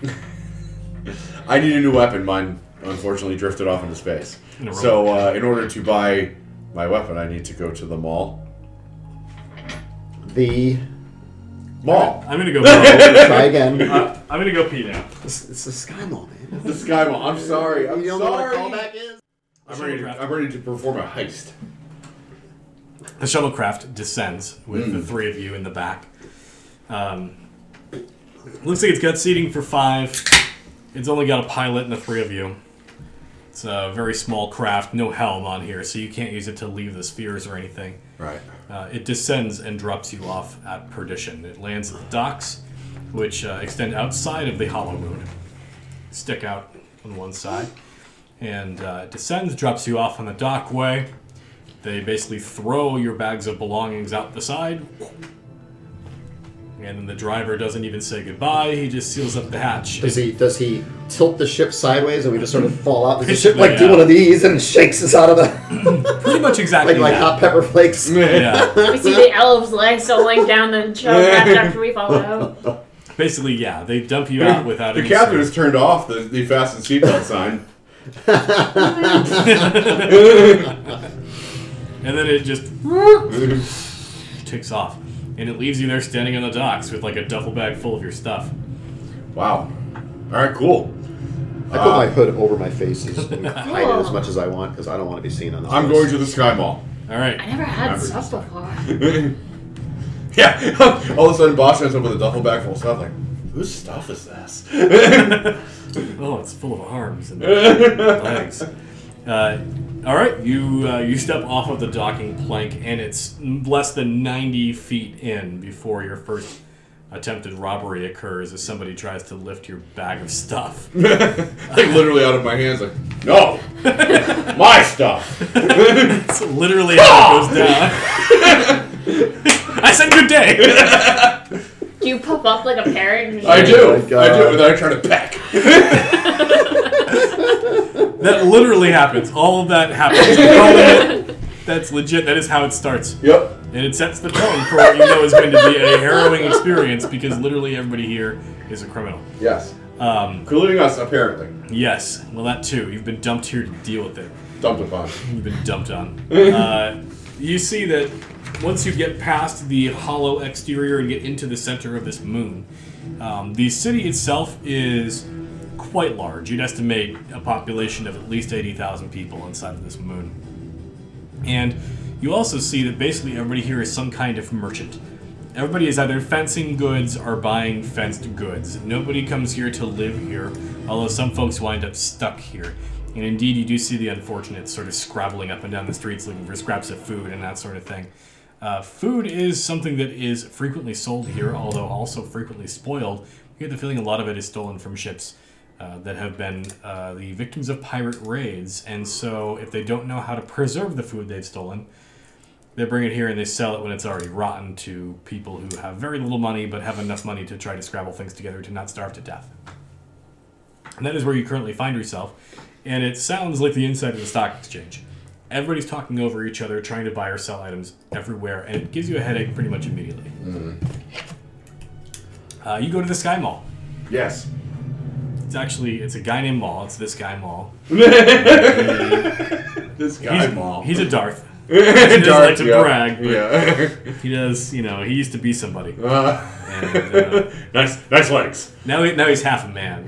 I need a new weapon. Mine unfortunately drifted off into space. In So, uh, in order to buy my weapon, I need to go to the mall. the. Mall. I'm gonna go. Try again. Uh, I'm gonna go pee now. It's, it's the Sky Mall, man. The Sky Mall. I'm sorry. I'm you don't know what a callback is? I'm ready, to, I'm ready to perform a heist. The shuttlecraft descends with Hmm. the three of you in the back. Um, looks like it's got seating for five. It's only got a pilot and the three of you. It's a very small craft, no helm on here, so you can't use it to leave the spheres or anything. Right. Uh, it descends and drops you off at Perdition. It lands at the docks, which uh, extend outside of the Hollow Moon, stick out on one side, and uh, descends, drops you off on the dockway. They basically throw your bags of belongings out the side, and then the driver doesn't even say goodbye. He just seals up the hatch. Does he does he tilt the ship sideways and we just sort of fall out? Does the ship Basically, like do one of these and shakes us out of the Pretty much exactly like like hot pepper flakes? Yeah. We see the elves like sewing down the choke after we fall out. Basically, yeah. They dump you out without The any captain service. has turned off the, the fasten seatbelt sign. And then it just takes off. And it leaves you there standing on the docks with like a duffel bag full of your stuff. Wow. All right, cool. I put my uh, hood over my face and hide it as much as I want because I don't want to be seen on this. I'm going to the Sky Mall. All right. I never had Remember stuff stuff. before. yeah. All of a sudden, Bosch ends up with a duffel bag full of stuff. Like, whose stuff is this? Oh, it's full of arms and legs. Uh, all right, you uh, you step off of the docking plank, and it's less than ninety feet in before your first attempted robbery occurs as somebody tries to lift your bag of stuff. like literally out of my hands. Like, no, my stuff. That's literally how it goes down. I said good day. Do you puff up like a parrot? and I do. Oh my I do. God. And then I try to peck. That literally happens. All of that happens. That's legit. That is how it starts. Yep. And it sets the tone for what you know is going to be a harrowing experience because literally everybody here is a criminal. Yes. Um, Including us, apparently. yes, well, that too. You've been dumped here to deal with it. Dumped upon. You've been dumped on. Uh, you see that once you get past the hollow exterior and get into the center of this moon, um, the city itself is quite large. You'd estimate a population of at least 80,000 people inside of this moon. And you also see that basically everybody here is some kind of merchant. Everybody is either fencing goods or buying fenced goods. Nobody comes here to live here, although some folks wind up stuck here. And indeed, you do see the unfortunate sort of scrabbling up and down the streets looking for scraps of food and that sort of thing. Uh, food is something that is frequently sold here, although also frequently spoiled. You get the feeling a lot of it is stolen from ships uh, that have been uh, the victims of pirate raids, and so if they don't know how to preserve the food they've stolen, they bring it here and they sell it when it's already rotten to people who have very little money but have enough money to try to scrabble things together to not starve to death. And that is where you currently find yourself, and it sounds like the inside of the stock exchange. Everybody's talking over each other, trying to buy or sell items everywhere, and it gives you a headache pretty much immediately. Uh, you go to the Sky Mall. Yes. It's actually it's a guy named Mall. It's this guy Mall. This guy, He's, Maul. he's a Darth. He doesn't like to yeah. brag, but Yeah. he does. You know, he used to be somebody, Uh, and uh, nice, nice legs. now he, now he's half a man.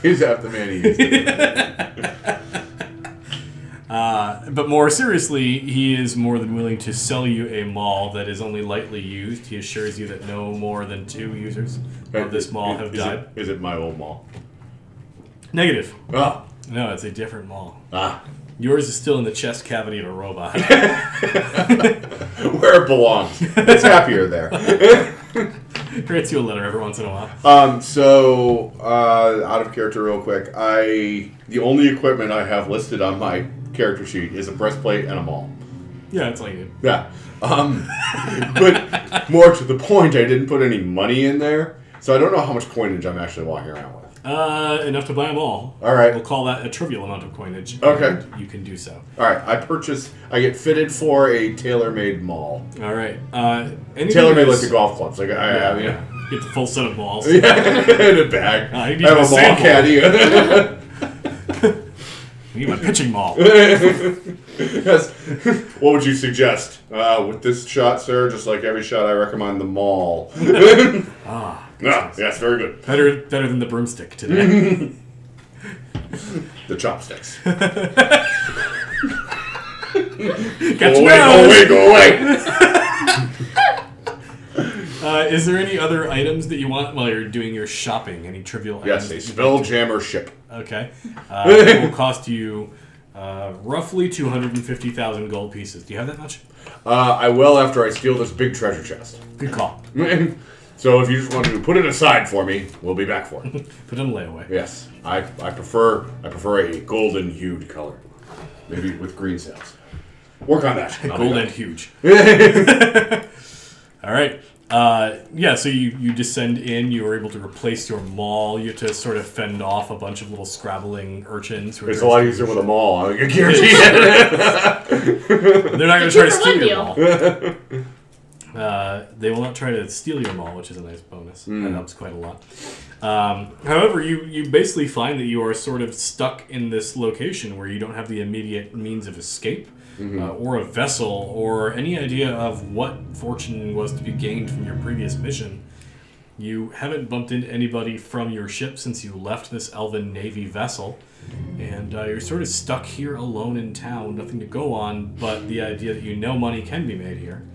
he's half the man he is. Uh, but more seriously, he is more than willing to sell you a mall that is only lightly used. He assures you that no more than two users of this mall have is died. It, is it my old mall? Negative. Ah. No, it's a different mall. Ah. Yours is still in the chest cavity of a robot. Where it belongs. It's happier there. Writes you a letter every once in a while. Um, so, uh, out of character real quick, I the only equipment I have listed on my character sheet is a breastplate and a maul. Yeah, that's all you it. Yeah. Um, but more to the point, I didn't put any money in there, so I don't know how much coinage I'm actually walking around with. Uh, enough to buy them all. All right. We'll call that a trivial amount of coinage. Okay. You can do so. All right, I purchase. I get fitted for a tailor-made maul. All right. Uh, Tailor-made like the golf clubs. Like I have, yeah. Get the full set of balls. Yeah, in a bag. Ah, I have a a ball caddy. Need my pitching ball. yes. What would you suggest uh, with this shot, sir? Just like every shot, I recommend the mall. ah, ah, yes, very good. better better than the broomstick today. The chopsticks. Got Go away, go away, go away. Is there any other items that you want while you're doing your shopping? Any trivial items? Yes, items? a that you'd spell like to- jammer ship. Okay. Uh, it will cost you uh, roughly 250,000 gold pieces. Do you have that much? Uh, I will after I steal this big treasure chest. Good call. so if you just want to put it aside for me, we'll be back for it. Put it in layaway. yes, I, I prefer I prefer a golden hued color, maybe with green sails. Work on that. I'll be Gold back. and huge. All right. Uh, yeah, so you, you descend in. You are able to replace your maul. You have to sort of fend off a bunch of little scrabbling urchins. Who are It's a lot easier with a your maul. I guarantee it. They're not going to try to steal your maul. Uh, they will not try to steal your mall, which is a nice bonus. That helps quite a lot. Um, however, you, you basically find that you are sort of stuck in this location where you don't have the immediate means of escape, uh, or a vessel, or any idea of what fortune was to be gained from your previous mission. You haven't bumped into anybody from your ship since you left this Elven Navy vessel, and uh, you're sort of stuck here alone in town, nothing to go on but the idea that you know money can be made here,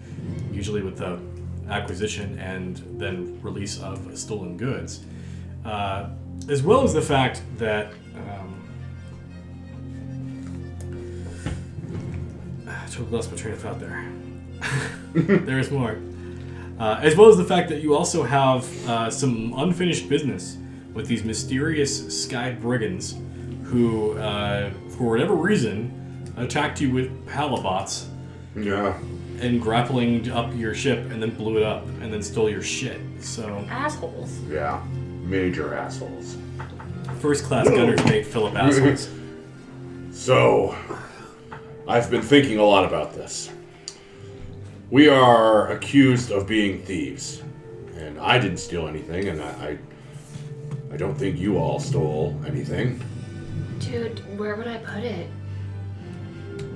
usually with the acquisition and then release of stolen goods, uh, as well as the fact that. Um, I totally lost my train of thought there. there is more. Uh, as well as the fact that you also have uh, some unfinished business with these mysterious sky brigands who, uh, for whatever reason, attacked you with halibots Yeah. and grappling up your ship and then blew it up and then stole your shit. So, Assholes. Yeah. Major assholes. first class gunner's mate Philip assholes. So, I've been thinking a lot about this. We are accused of being thieves, and I didn't steal anything, and I, I, I don't think you all stole anything. Dude, where would I put it?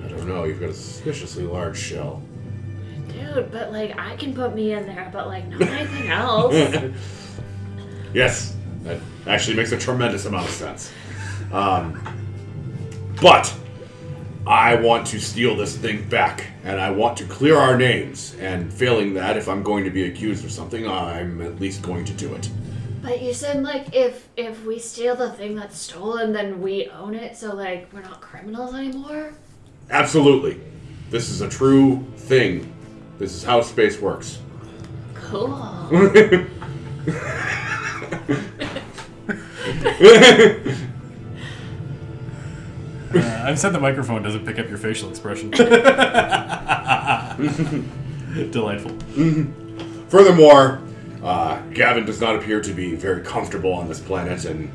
I don't know. You've got a suspiciously large shell. Dude, but like I can put me in there, but like not anything else. Yes, that actually makes a tremendous amount of sense. Um, but I want to steal this thing back, and I want to clear our names. And failing that, if I'm going to be accused of something, I'm at least going to do it. But you said like if if we steal the thing that's stolen, then we own it, so like we're not criminals anymore. Absolutely, this is a true thing. This is how space works. Cool. Uh, I've said the microphone doesn't pick up your facial expression. Delightful. Furthermore, uh, Gavin does not appear to be very comfortable on this planet, and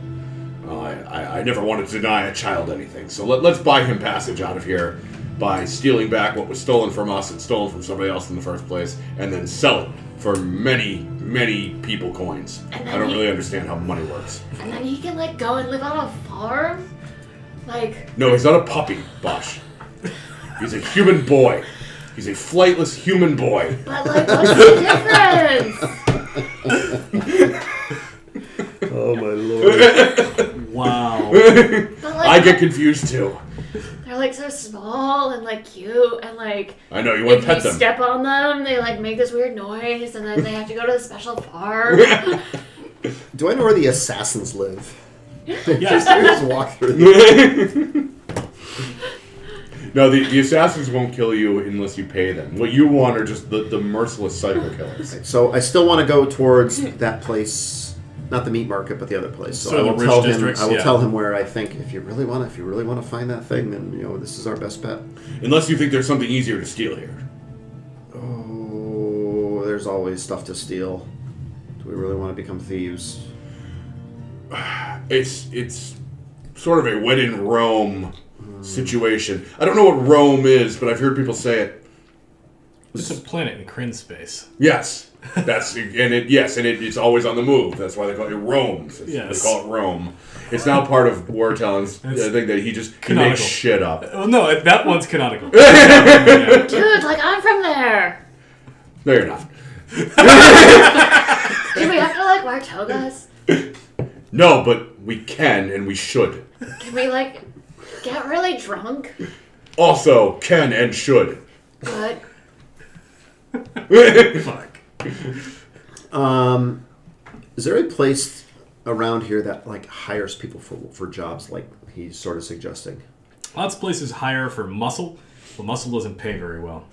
uh, I, I never wanted to deny a child anything. So let, let's buy him passage out of here by stealing back what was stolen from us and stolen from somebody else in the first place, and then sell it for many, many people coins. I don't he- really understand how money works. And then he can like go and live on a farm. Like No, he's not a puppy, Bosch. He's a human boy. He's a flightless human boy. but like what's the difference? Oh my lord. Wow. Like I get confused too. they're like so small and like cute and like I know, you want to pet them. step on them, they like make this weird noise and then they have to go to the special farm. Do I know where the assassins live? Yes. Just, just walk through. The, No, the, the assassins won't kill you unless you pay them. What you want are just the, the merciless psycho killers. so I still want to go towards that place, not the meat market, but the other place. So, So I will tell him. I will yeah. tell him where I think if you really want, if you really want to find that thing, then you know this is our best bet. Unless you think there's something easier to steal here. Oh, there's always stuff to steal. Do we really want to become thieves? It's it's sort of a when in Rome situation. I don't know what Rome is, but I've heard people say it. It's a planet in Krynn space. Yes, that's and it yes, and it, it's always on the move. That's why they call it Rome. It's- Yes. They call it Rome. It's now part of War Talon's It's I think that he just he canonical. makes shit up. Uh, well, no, that one's canonical. Yeah. Dude, like I'm from there. No, you're not. Do we have to like wear togas? No, but we can and we should. Can we like get really drunk? Also, can and should. But Fuck. Um, is there a place around here that like hires people for for jobs like he's sort of suggesting? Lots of places hire for muscle, but muscle doesn't pay very well.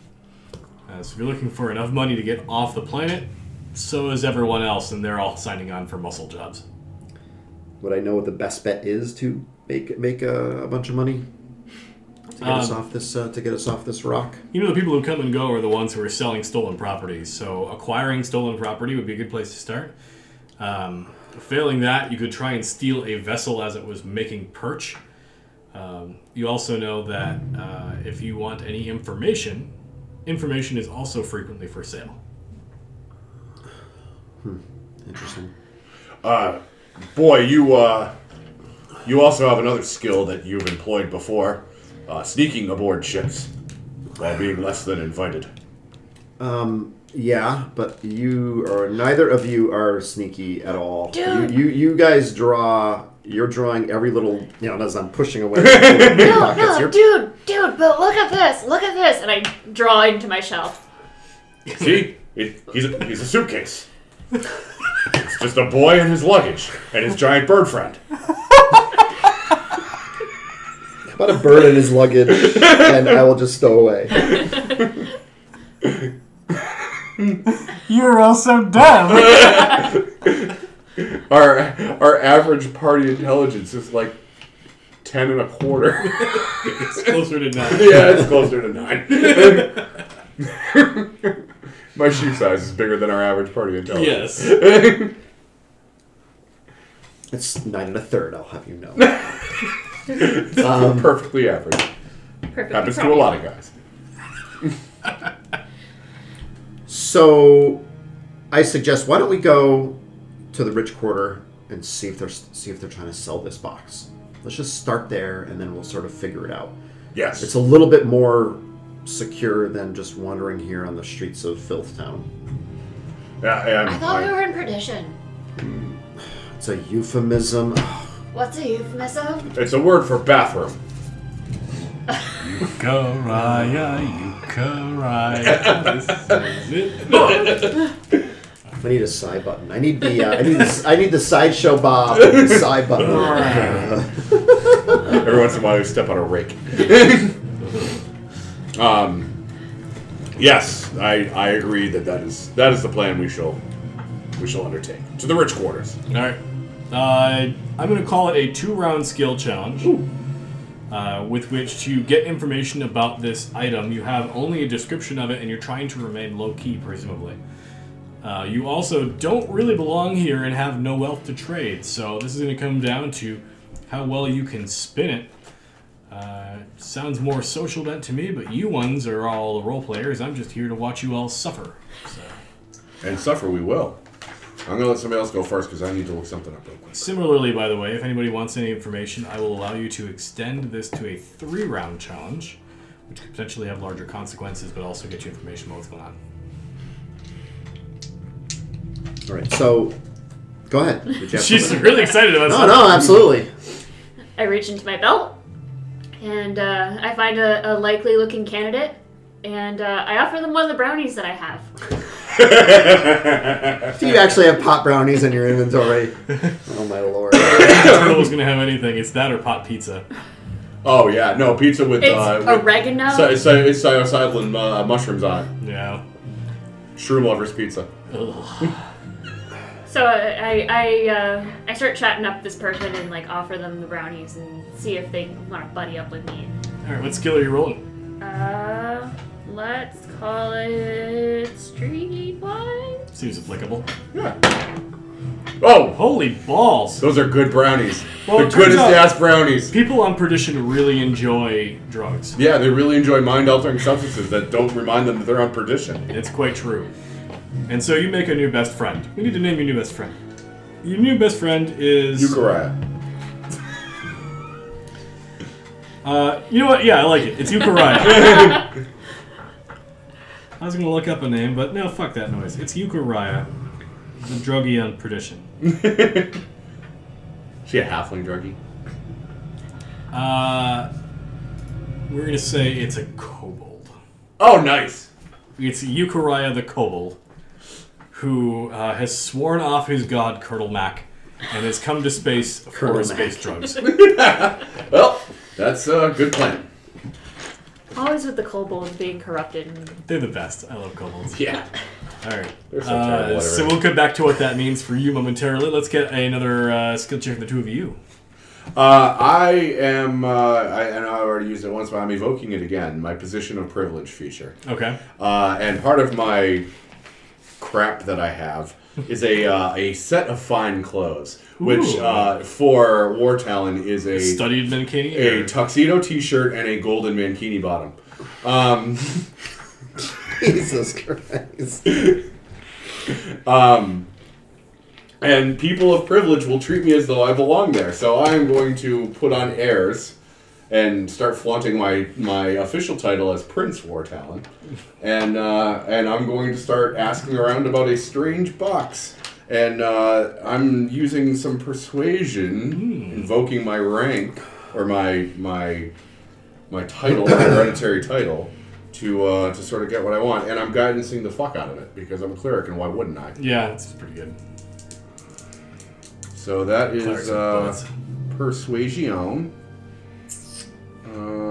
Uh, so if you're looking for enough money to get off the planet, so is everyone else, and they're all signing on for muscle jobs. Would I know what the best bet is to make make a, a bunch of money to get us Um, off this uh, to get us off this rock? You know, the people who come and go are the ones who are selling stolen properties. So acquiring stolen property would be a good place to start. Um, failing that, you could try and steal a vessel as it was making perch. Um, you also know that uh, if you want any information, information is also frequently for sale. Interesting. Uh, boy, you uh, you also have another skill that you've employed before: uh, sneaking aboard ships while being less than invited. Um, yeah, but you or neither of you are sneaky at all. Dude. You, you you guys draw. You're drawing every little, you know, as I'm pushing away. No, pockets, no, you're- dude, dude, but look at this, look at this, and I draw into my shelf. See, it, he's a, he's a suitcase. It's just a boy and his luggage and his giant bird friend. About a bird and his luggage, and I will just stow away. You're all so dumb. Our our average party intelligence is like ten and a quarter. it's closer to nine. yeah, it's closer to nine. My shoe size is bigger than our average party intelligence. Yes. It's nine and a third. I'll have you know. Um, Perfectly average. Perfect. Happens to a lot of guys. So, I suggest why don't we go to the rich quarter and see if they're see if they're trying to sell this box. Let's just start there, and then we'll sort of figure it out. Yes. It's a little bit more secure than just wandering here on the streets of Filth Town. yeah, and I thought I- we were in perdition. It's a euphemism. What's a euphemism? it's a word for bathroom. Euchariah, Euchariah. This is it. I need a side button. I need the uh, I need the, I need the sideshow Bob side button. Every once in a while, you step on a rake. um, yes, I, I agree that that is that is the plan we shall we shall undertake to the rich quarters. All right. Uh, I'm going to call it a two-round skill challenge, uh, with which to get information about this item. You have only a description of it, and you're trying to remain low-key, presumably. Uh, you also don't really belong here and have no wealth to trade, so this is going to come down to how well you can spin it. Uh, sounds more social bent to me, but you ones are all role players. I'm just here to watch you all suffer. So. And suffer we will. I'm gonna let somebody else go first because I need to look something up real quick. Similarly, by the way, if anybody wants any information, I will allow you to extend this to a three round challenge, which could potentially have larger consequences, but also get you information about what's going on. All right, so go ahead. Did you have She's really excited about no, something. no, absolutely. I reach into my belt, and uh, I find a, a likely looking candidate, and uh, I offer them one of the brownies that I have. Do you actually have pot brownies in your inventory? Oh my lord! If Turtle was going to have anything, it's that or pot pizza. Oh yeah, no pizza with It's uh, with oregano. so, cy- it's psilocybin uh, mushrooms on it. Yeah. Shroom lovers pizza. Ugh. So I I uh, I start chatting up this person and like offer them the brownies and see if they want to buddy up with me. All right, what skill are you rolling? Uh, let's call it streetwise. Seems applicable. Yeah. Oh, Holy balls! those are good brownies. Well, the turns goodest out- ass brownies. People on Perdition really enjoy drugs. Yeah, they really enjoy mind-altering substances that don't remind them that they're on perdition. It's quite true. And so you make a new best friend. We need to name your new best friend. Your new best friend is. Eucharia. Uh, you know what? Yeah, I like it. It's Eucharia. I was gonna look up a name, but no, fuck that noise. It's Eucharia, the druggie on perdition. She a halfling druggie. Uh, we're gonna say it's a kobold. Oh, nice. It's Eucharia the kobold, who uh, has sworn off his god Kurtulmak, and has come to space for Colonel space drugs. Well, that's a good plan. Always with the kobolds being corrupted. And They're the best. I love kobolds. Yeah. All right. They're so Uh, terrible. at so we'll get back to what that means for you momentarily. Let's get another uh, skill check from the two of you. Uh, I am, uh, I, and I already used it once, but I'm evoking it again. My position of privilege feature. Okay. Uh, and part of my crap that I have is a uh, a set of fine clothes, which uh, for War Talon is a Studied Mankini? a tuxedo T-shirt and a golden mankini bottom. Um, Jesus Christ! um, and people of privilege will treat me as though I belong there. So I am going to put on airs and start flaunting my, my official title as Prince War Talon. And, uh, and I'm going to start asking around about a strange box. And uh, I'm using some persuasion, invoking my rank or my my my title, my hereditary title, to uh, to sort of get what I want. And I'm guidancing the fuck out of it because I'm a cleric, and why wouldn't I? Yeah, it's pretty good. So that is uh, persuasion,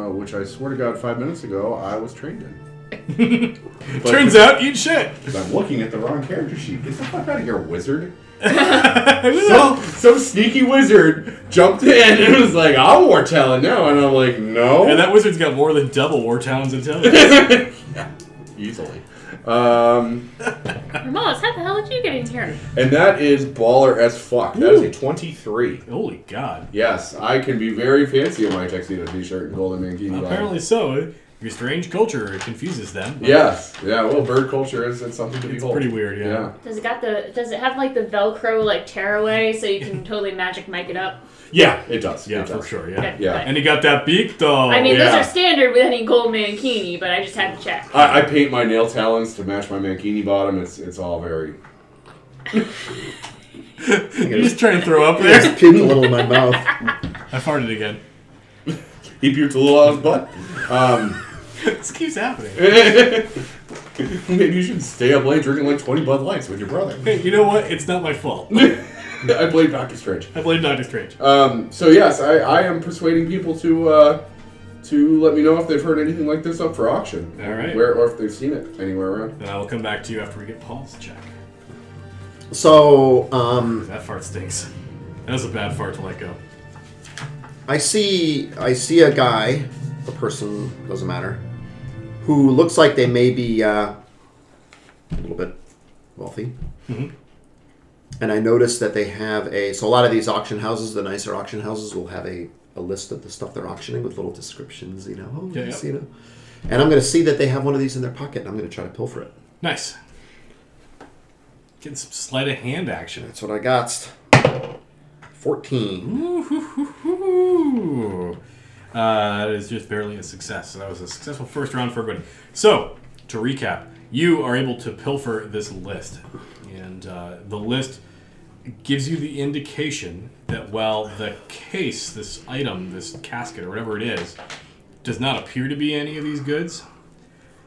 uh, which I swear to God, five minutes ago I was trained in. But- Turns out, eat shit. I'm looking at the wrong character sheet. Get the fuck out of here, wizard! Some, some sneaky wizard jumped in and was like, "I'm War Talon now," and I'm like, "No." And that wizard's got more than double War Talon's intelligence. easily. Um, Hermolis, how the hell did you get in here? and that is baller as fuck. That is a 23. Holy God. Yes, I can be very fancy in my tuxedo t-shirt and golden mankini. Apparently so. Your strange culture confuses them. but Yes. Yeah. Well, bird culture is it's something to It's behold. pretty weird, yeah. Yeah. Does it got the? Does it have like the Velcro like tearaway so you can totally magic mic it up? Yeah. It does. Yeah, it for sure, yeah. Good, Yeah. good. And he got that beak, though. I mean, those yeah. are standard with any gold mankini, but I just had to check. I, I paint my nail talons to match my mankini bottom. It's it's all very. you just trying to throw up I there. just puked a little in my mouth. I farted again. He puked a little out of his butt. Um, this keeps happening. maybe you should stay up late drinking like 20 Bud Lights with your brother. Hey, you know what? It's not my fault. I blame Doctor Strange. I blame Doctor Strange. Um, so yes, I, I am persuading people to uh, to let me know if they've heard anything like this up for auction. All right. Where or if they've seen it anywhere around. Then I will come back to you after we get Paul's check. So, um, That fart stinks. That was a bad fart to let go. I see I see a guy, a person, doesn't matter, who looks like they may be uh, a little bit wealthy. Mhm. And I noticed that they have a so a lot of these auction houses, the nicer auction houses, will have a, a list of the stuff they're auctioning with little descriptions, you know. Oh, Yeah, you know. And I'm going to see that they have one of these in their pocket, and I'm going to try to pilfer it. Nice. Getting some sleight of hand action. That's what I got. Fourteen. Ooh, hoo, hoo, hoo. Uh, that is just barely a success. So that was a successful first round for everybody. So, to recap, you are able to pilfer this list. And uh, the list gives you the indication that while the case, this item, this casket, or whatever it is, does not appear to be any of these goods,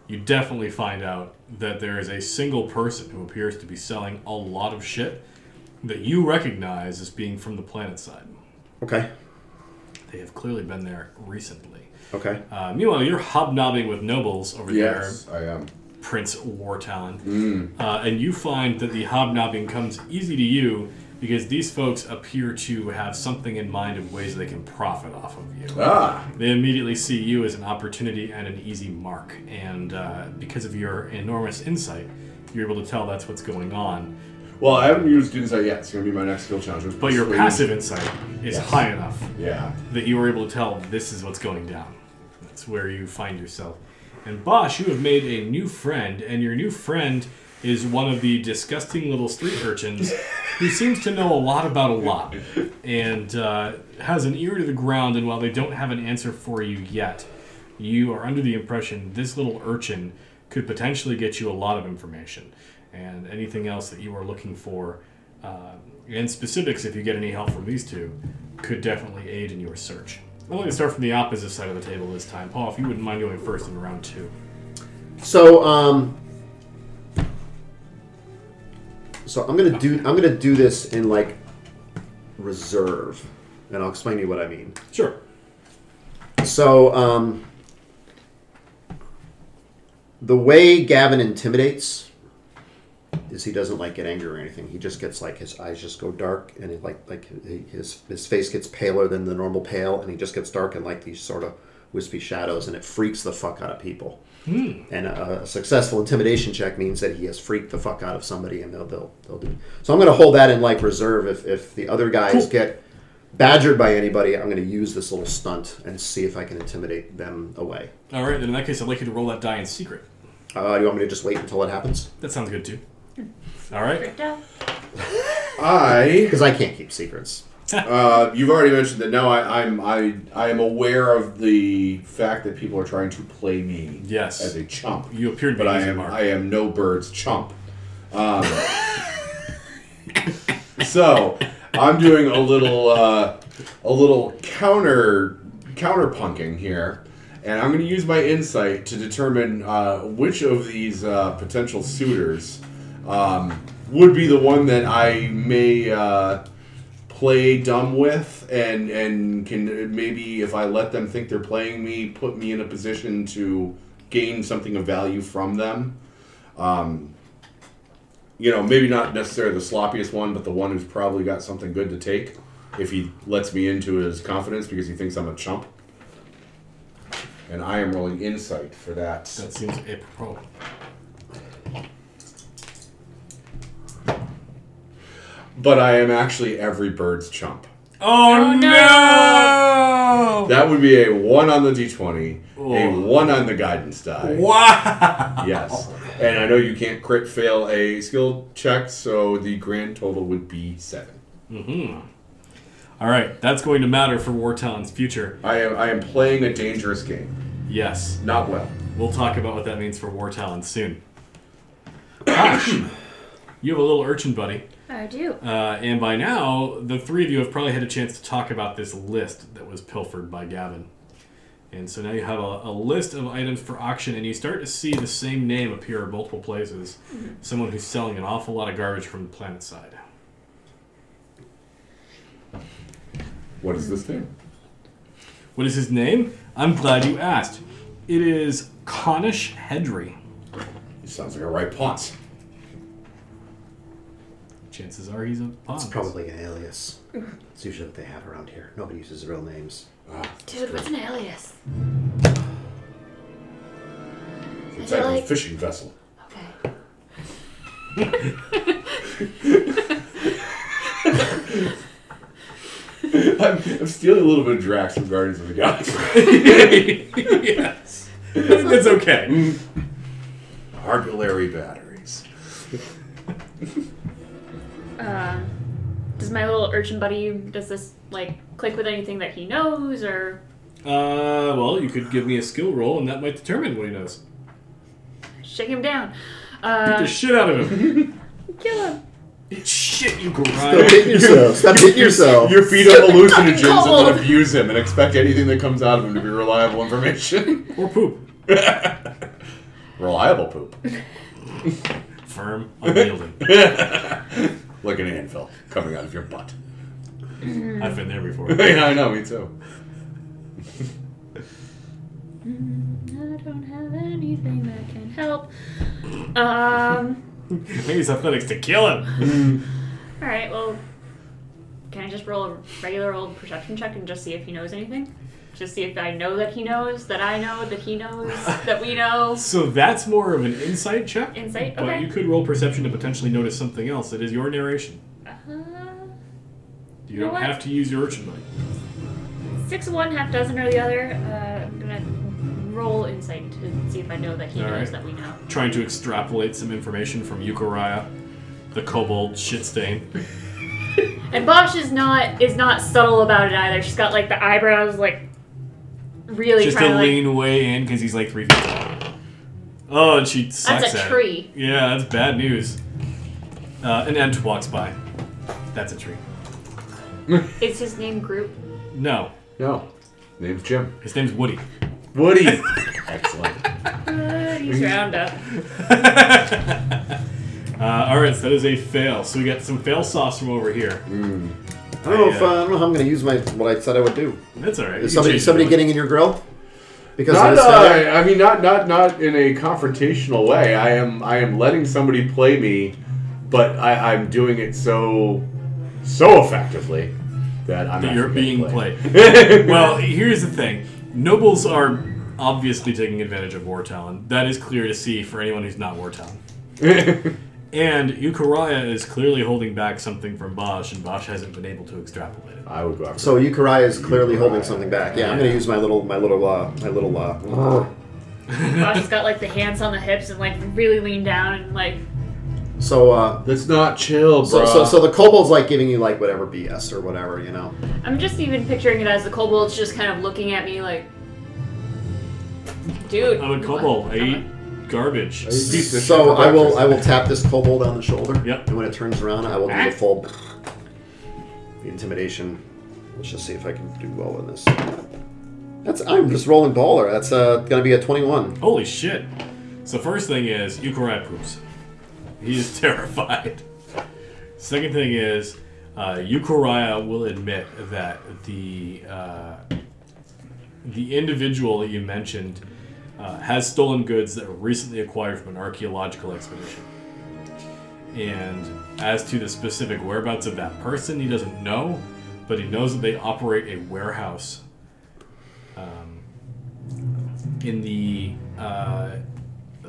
you definitely find out that there is a single person who appears to be selling a lot of shit that you recognize as being from the planet side. Okay. They have clearly been there recently. Okay. Uh, meanwhile, you're hobnobbing with nobles over there. Yes, I am. Prince War Talon, Mm. uh, and you find that the hobnobbing comes easy to you because these folks appear to have something in mind of ways they can profit off of you. Ah, They immediately see you as an opportunity and an easy mark, and uh, because of your enormous insight, you're able to tell that's what's going on. well, I haven't used insight yet. It's gonna be my next skill challenge. But your passive insight is Yes. high enough Yeah. that you were able to tell this is what's going down. That's where you find yourself. And Bosch, you have made a new friend, and your new friend is one of the disgusting little street urchins who seems to know a lot about a lot and uh, has an ear to the ground. And while they don't have an answer for you yet, you are under the impression this little urchin could potentially get you a lot of information and anything else that you are looking for. Uh, and specifics, if you get any help from these two, could definitely aid in your search. I'm going to start from the opposite side of the table this time. Paul, if you wouldn't mind going first in round two. So, um, so I'm gonna do I'm gonna do this in like reserve, and I'll explain to you what I mean. Sure. So, um, the way Gavin intimidates is he doesn't like get angry or anything. He just gets like his eyes just go dark, and he like like his his face gets paler than the normal pale, and he just gets dark and like these sort of wispy shadows, and it freaks the fuck out of people. And a, a successful intimidation check means that he has freaked the fuck out of somebody, and they'll they'll, they'll do. So I'm going to hold that in like reserve. If if the other guys Cool. get badgered by anybody, I'm going to use this little stunt and see if I can intimidate them away. All right, then in that case, I'd like you to roll that die in secret. Uh, do you want me to just wait until it happens? That sounds good too. All right. Freaked out. I Because I can't keep secrets. Uh, you've already mentioned that now I, I'm I I am aware of the fact that people are trying to play me Yes. as a chump. You appear to be but I using am Mark. I am no bird's chump. Um, so I'm doing a little uh, a little counter counter punking here, and I'm going to use my insight to determine uh, which of these uh, potential suitors um, would be the one that I may. Uh, play dumb with and and can maybe if I let them think they're playing me put me in a position to gain something of value from them um, you know maybe not necessarily the sloppiest one but the one who's probably got something good to take if he lets me into his confidence because he thinks I'm a chump and I am rolling insight for that That seems apropos. But I am actually every bird's chump Oh, Oh, no! no! that would be a 1 on the d20 a Oh. 1 on the guidance die Wow! Yes. And I know you can't crit fail a skill check, so the grand total would be seven. Hmm. All right, that's going to matter for War Talon's future. I am I am playing a dangerous game. Yes, Not well. we'll talk about what that means for War Talon soon. Gosh, you have a little urchin buddy, I do. uh, and by now the three of you have probably had a chance to talk about this list that was pilfered by Gavin. And so now you have a, a list of items for auction, and you start to see the same name appear in multiple places. Someone who's selling an awful lot of garbage from the planet side. What is this thing? What is his name? I'm glad you asked. It is Conish Hedry. He sounds like a right ponce. Chances are he's a pawn. It's probably an alias. It's usually what they have around here. Nobody uses real names. Ah, Dude, what's an alias? it's feel like a like- fishing vessel. Okay. I'm, I'm stealing a little bit of Drax from Guardians of the Galaxy. yes. It's okay. Argulary batteries. Uh, does my little urchin buddy, does this, like, click with anything that he knows, or... Uh, well, you could give me a skill roll, and that might determine what he knows. Shake him down. Beat Uh, the shit out of him. kill him. It's shit, you Stop grind. hitting yourself. Stop hitting yourself. You feed him hallucinogens and cold. then abuse him and expect anything that comes out of him to be reliable information. Or poop. Reliable poop. Firm, unyielding. Like an anvil coming out of your butt. I've been there before. yeah, I know, me too. I don't have anything that can help. Um. Maybe it's athletics to kill him. All right. Well, can I just roll a regular old perception check and just see if he knows anything? Just see if I know that he knows, that I know, that he knows, that we know. So that's more of an insight check. Insight. okay. But you could roll perception to potentially notice something else. It is your narration. Uh, huh. You know don't what? have to use your urchin money. six of one, half dozen or the other. Uh, I'm gonna roll insight to see if I know that he All knows right. that we know. Trying to extrapolate some information from Euchariah, the kobold shit stain. And Bosch is not is not subtle about it either. She's got like the eyebrows like really Just to trying to like. lean way in because he's like three feet tall. Oh, and she sucks That's a at it. tree. Yeah, that's bad news. Uh, an ant walks by. That's a tree. Is his name Group? No, No. Name's Jim. his name's Woody. Woody. Excellent. Uh, he's Roundup. Uh, all right, so that is a fail. So we got some fail sauce from over here. I don't know if uh, I don't know how I'm going to use my what I said I would do. That's all right. Is You can somebody change somebody it. getting in your grill? Because Not, of this guy? uh, I mean, not not not in a confrontational way. I am I am letting somebody play me, but I, I'm doing it so so effectively that I'm that you're actually being getting played. well, here's the thing: nobles are obviously taking advantage of War Talon. That is clear to see for anyone who's not War Talon. And Euchariah is clearly holding back something from Bosch, and Bosch hasn't been able to extrapolate it. I would go after. So Euchariah is clearly holding something back. Yeah, I'm going to use my little my little uh, my little uh, Bosch has got like the hands on the hips and like really lean down and like So, uh, That's not chill, bro. so, so, so the kobold's like giving you like whatever BS or whatever, you know. I'm just even picturing it as the kobold's just kind of looking at me like, dude. I'm a kobold. I eat garbage. I eat this shit So I will. I will tap this kobold on the shoulder. Yep. And when it turns around, I will do the full the intimidation. Let's just see if I can do well in this. That's I'm just rolling baller. That's uh, gonna be a 21. Holy shit. So first thing is Euchariah poops. He is terrified. Second thing is uh, Euchariah will admit that the uh, the individual that you mentioned uh, has stolen goods that were recently acquired from an archaeological expedition. And as to the specific whereabouts of that person, he doesn't know, but he knows that they operate a warehouse um, in the uh,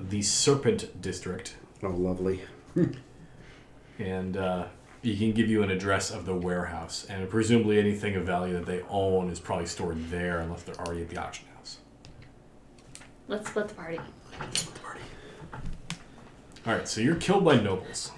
the Serpent District, Oh, lovely. and uh, he can give you an address of the warehouse, and presumably anything of value that they own is probably stored there, unless they're already at the auction house. Let's split the party. All right, so you're killed by nobles.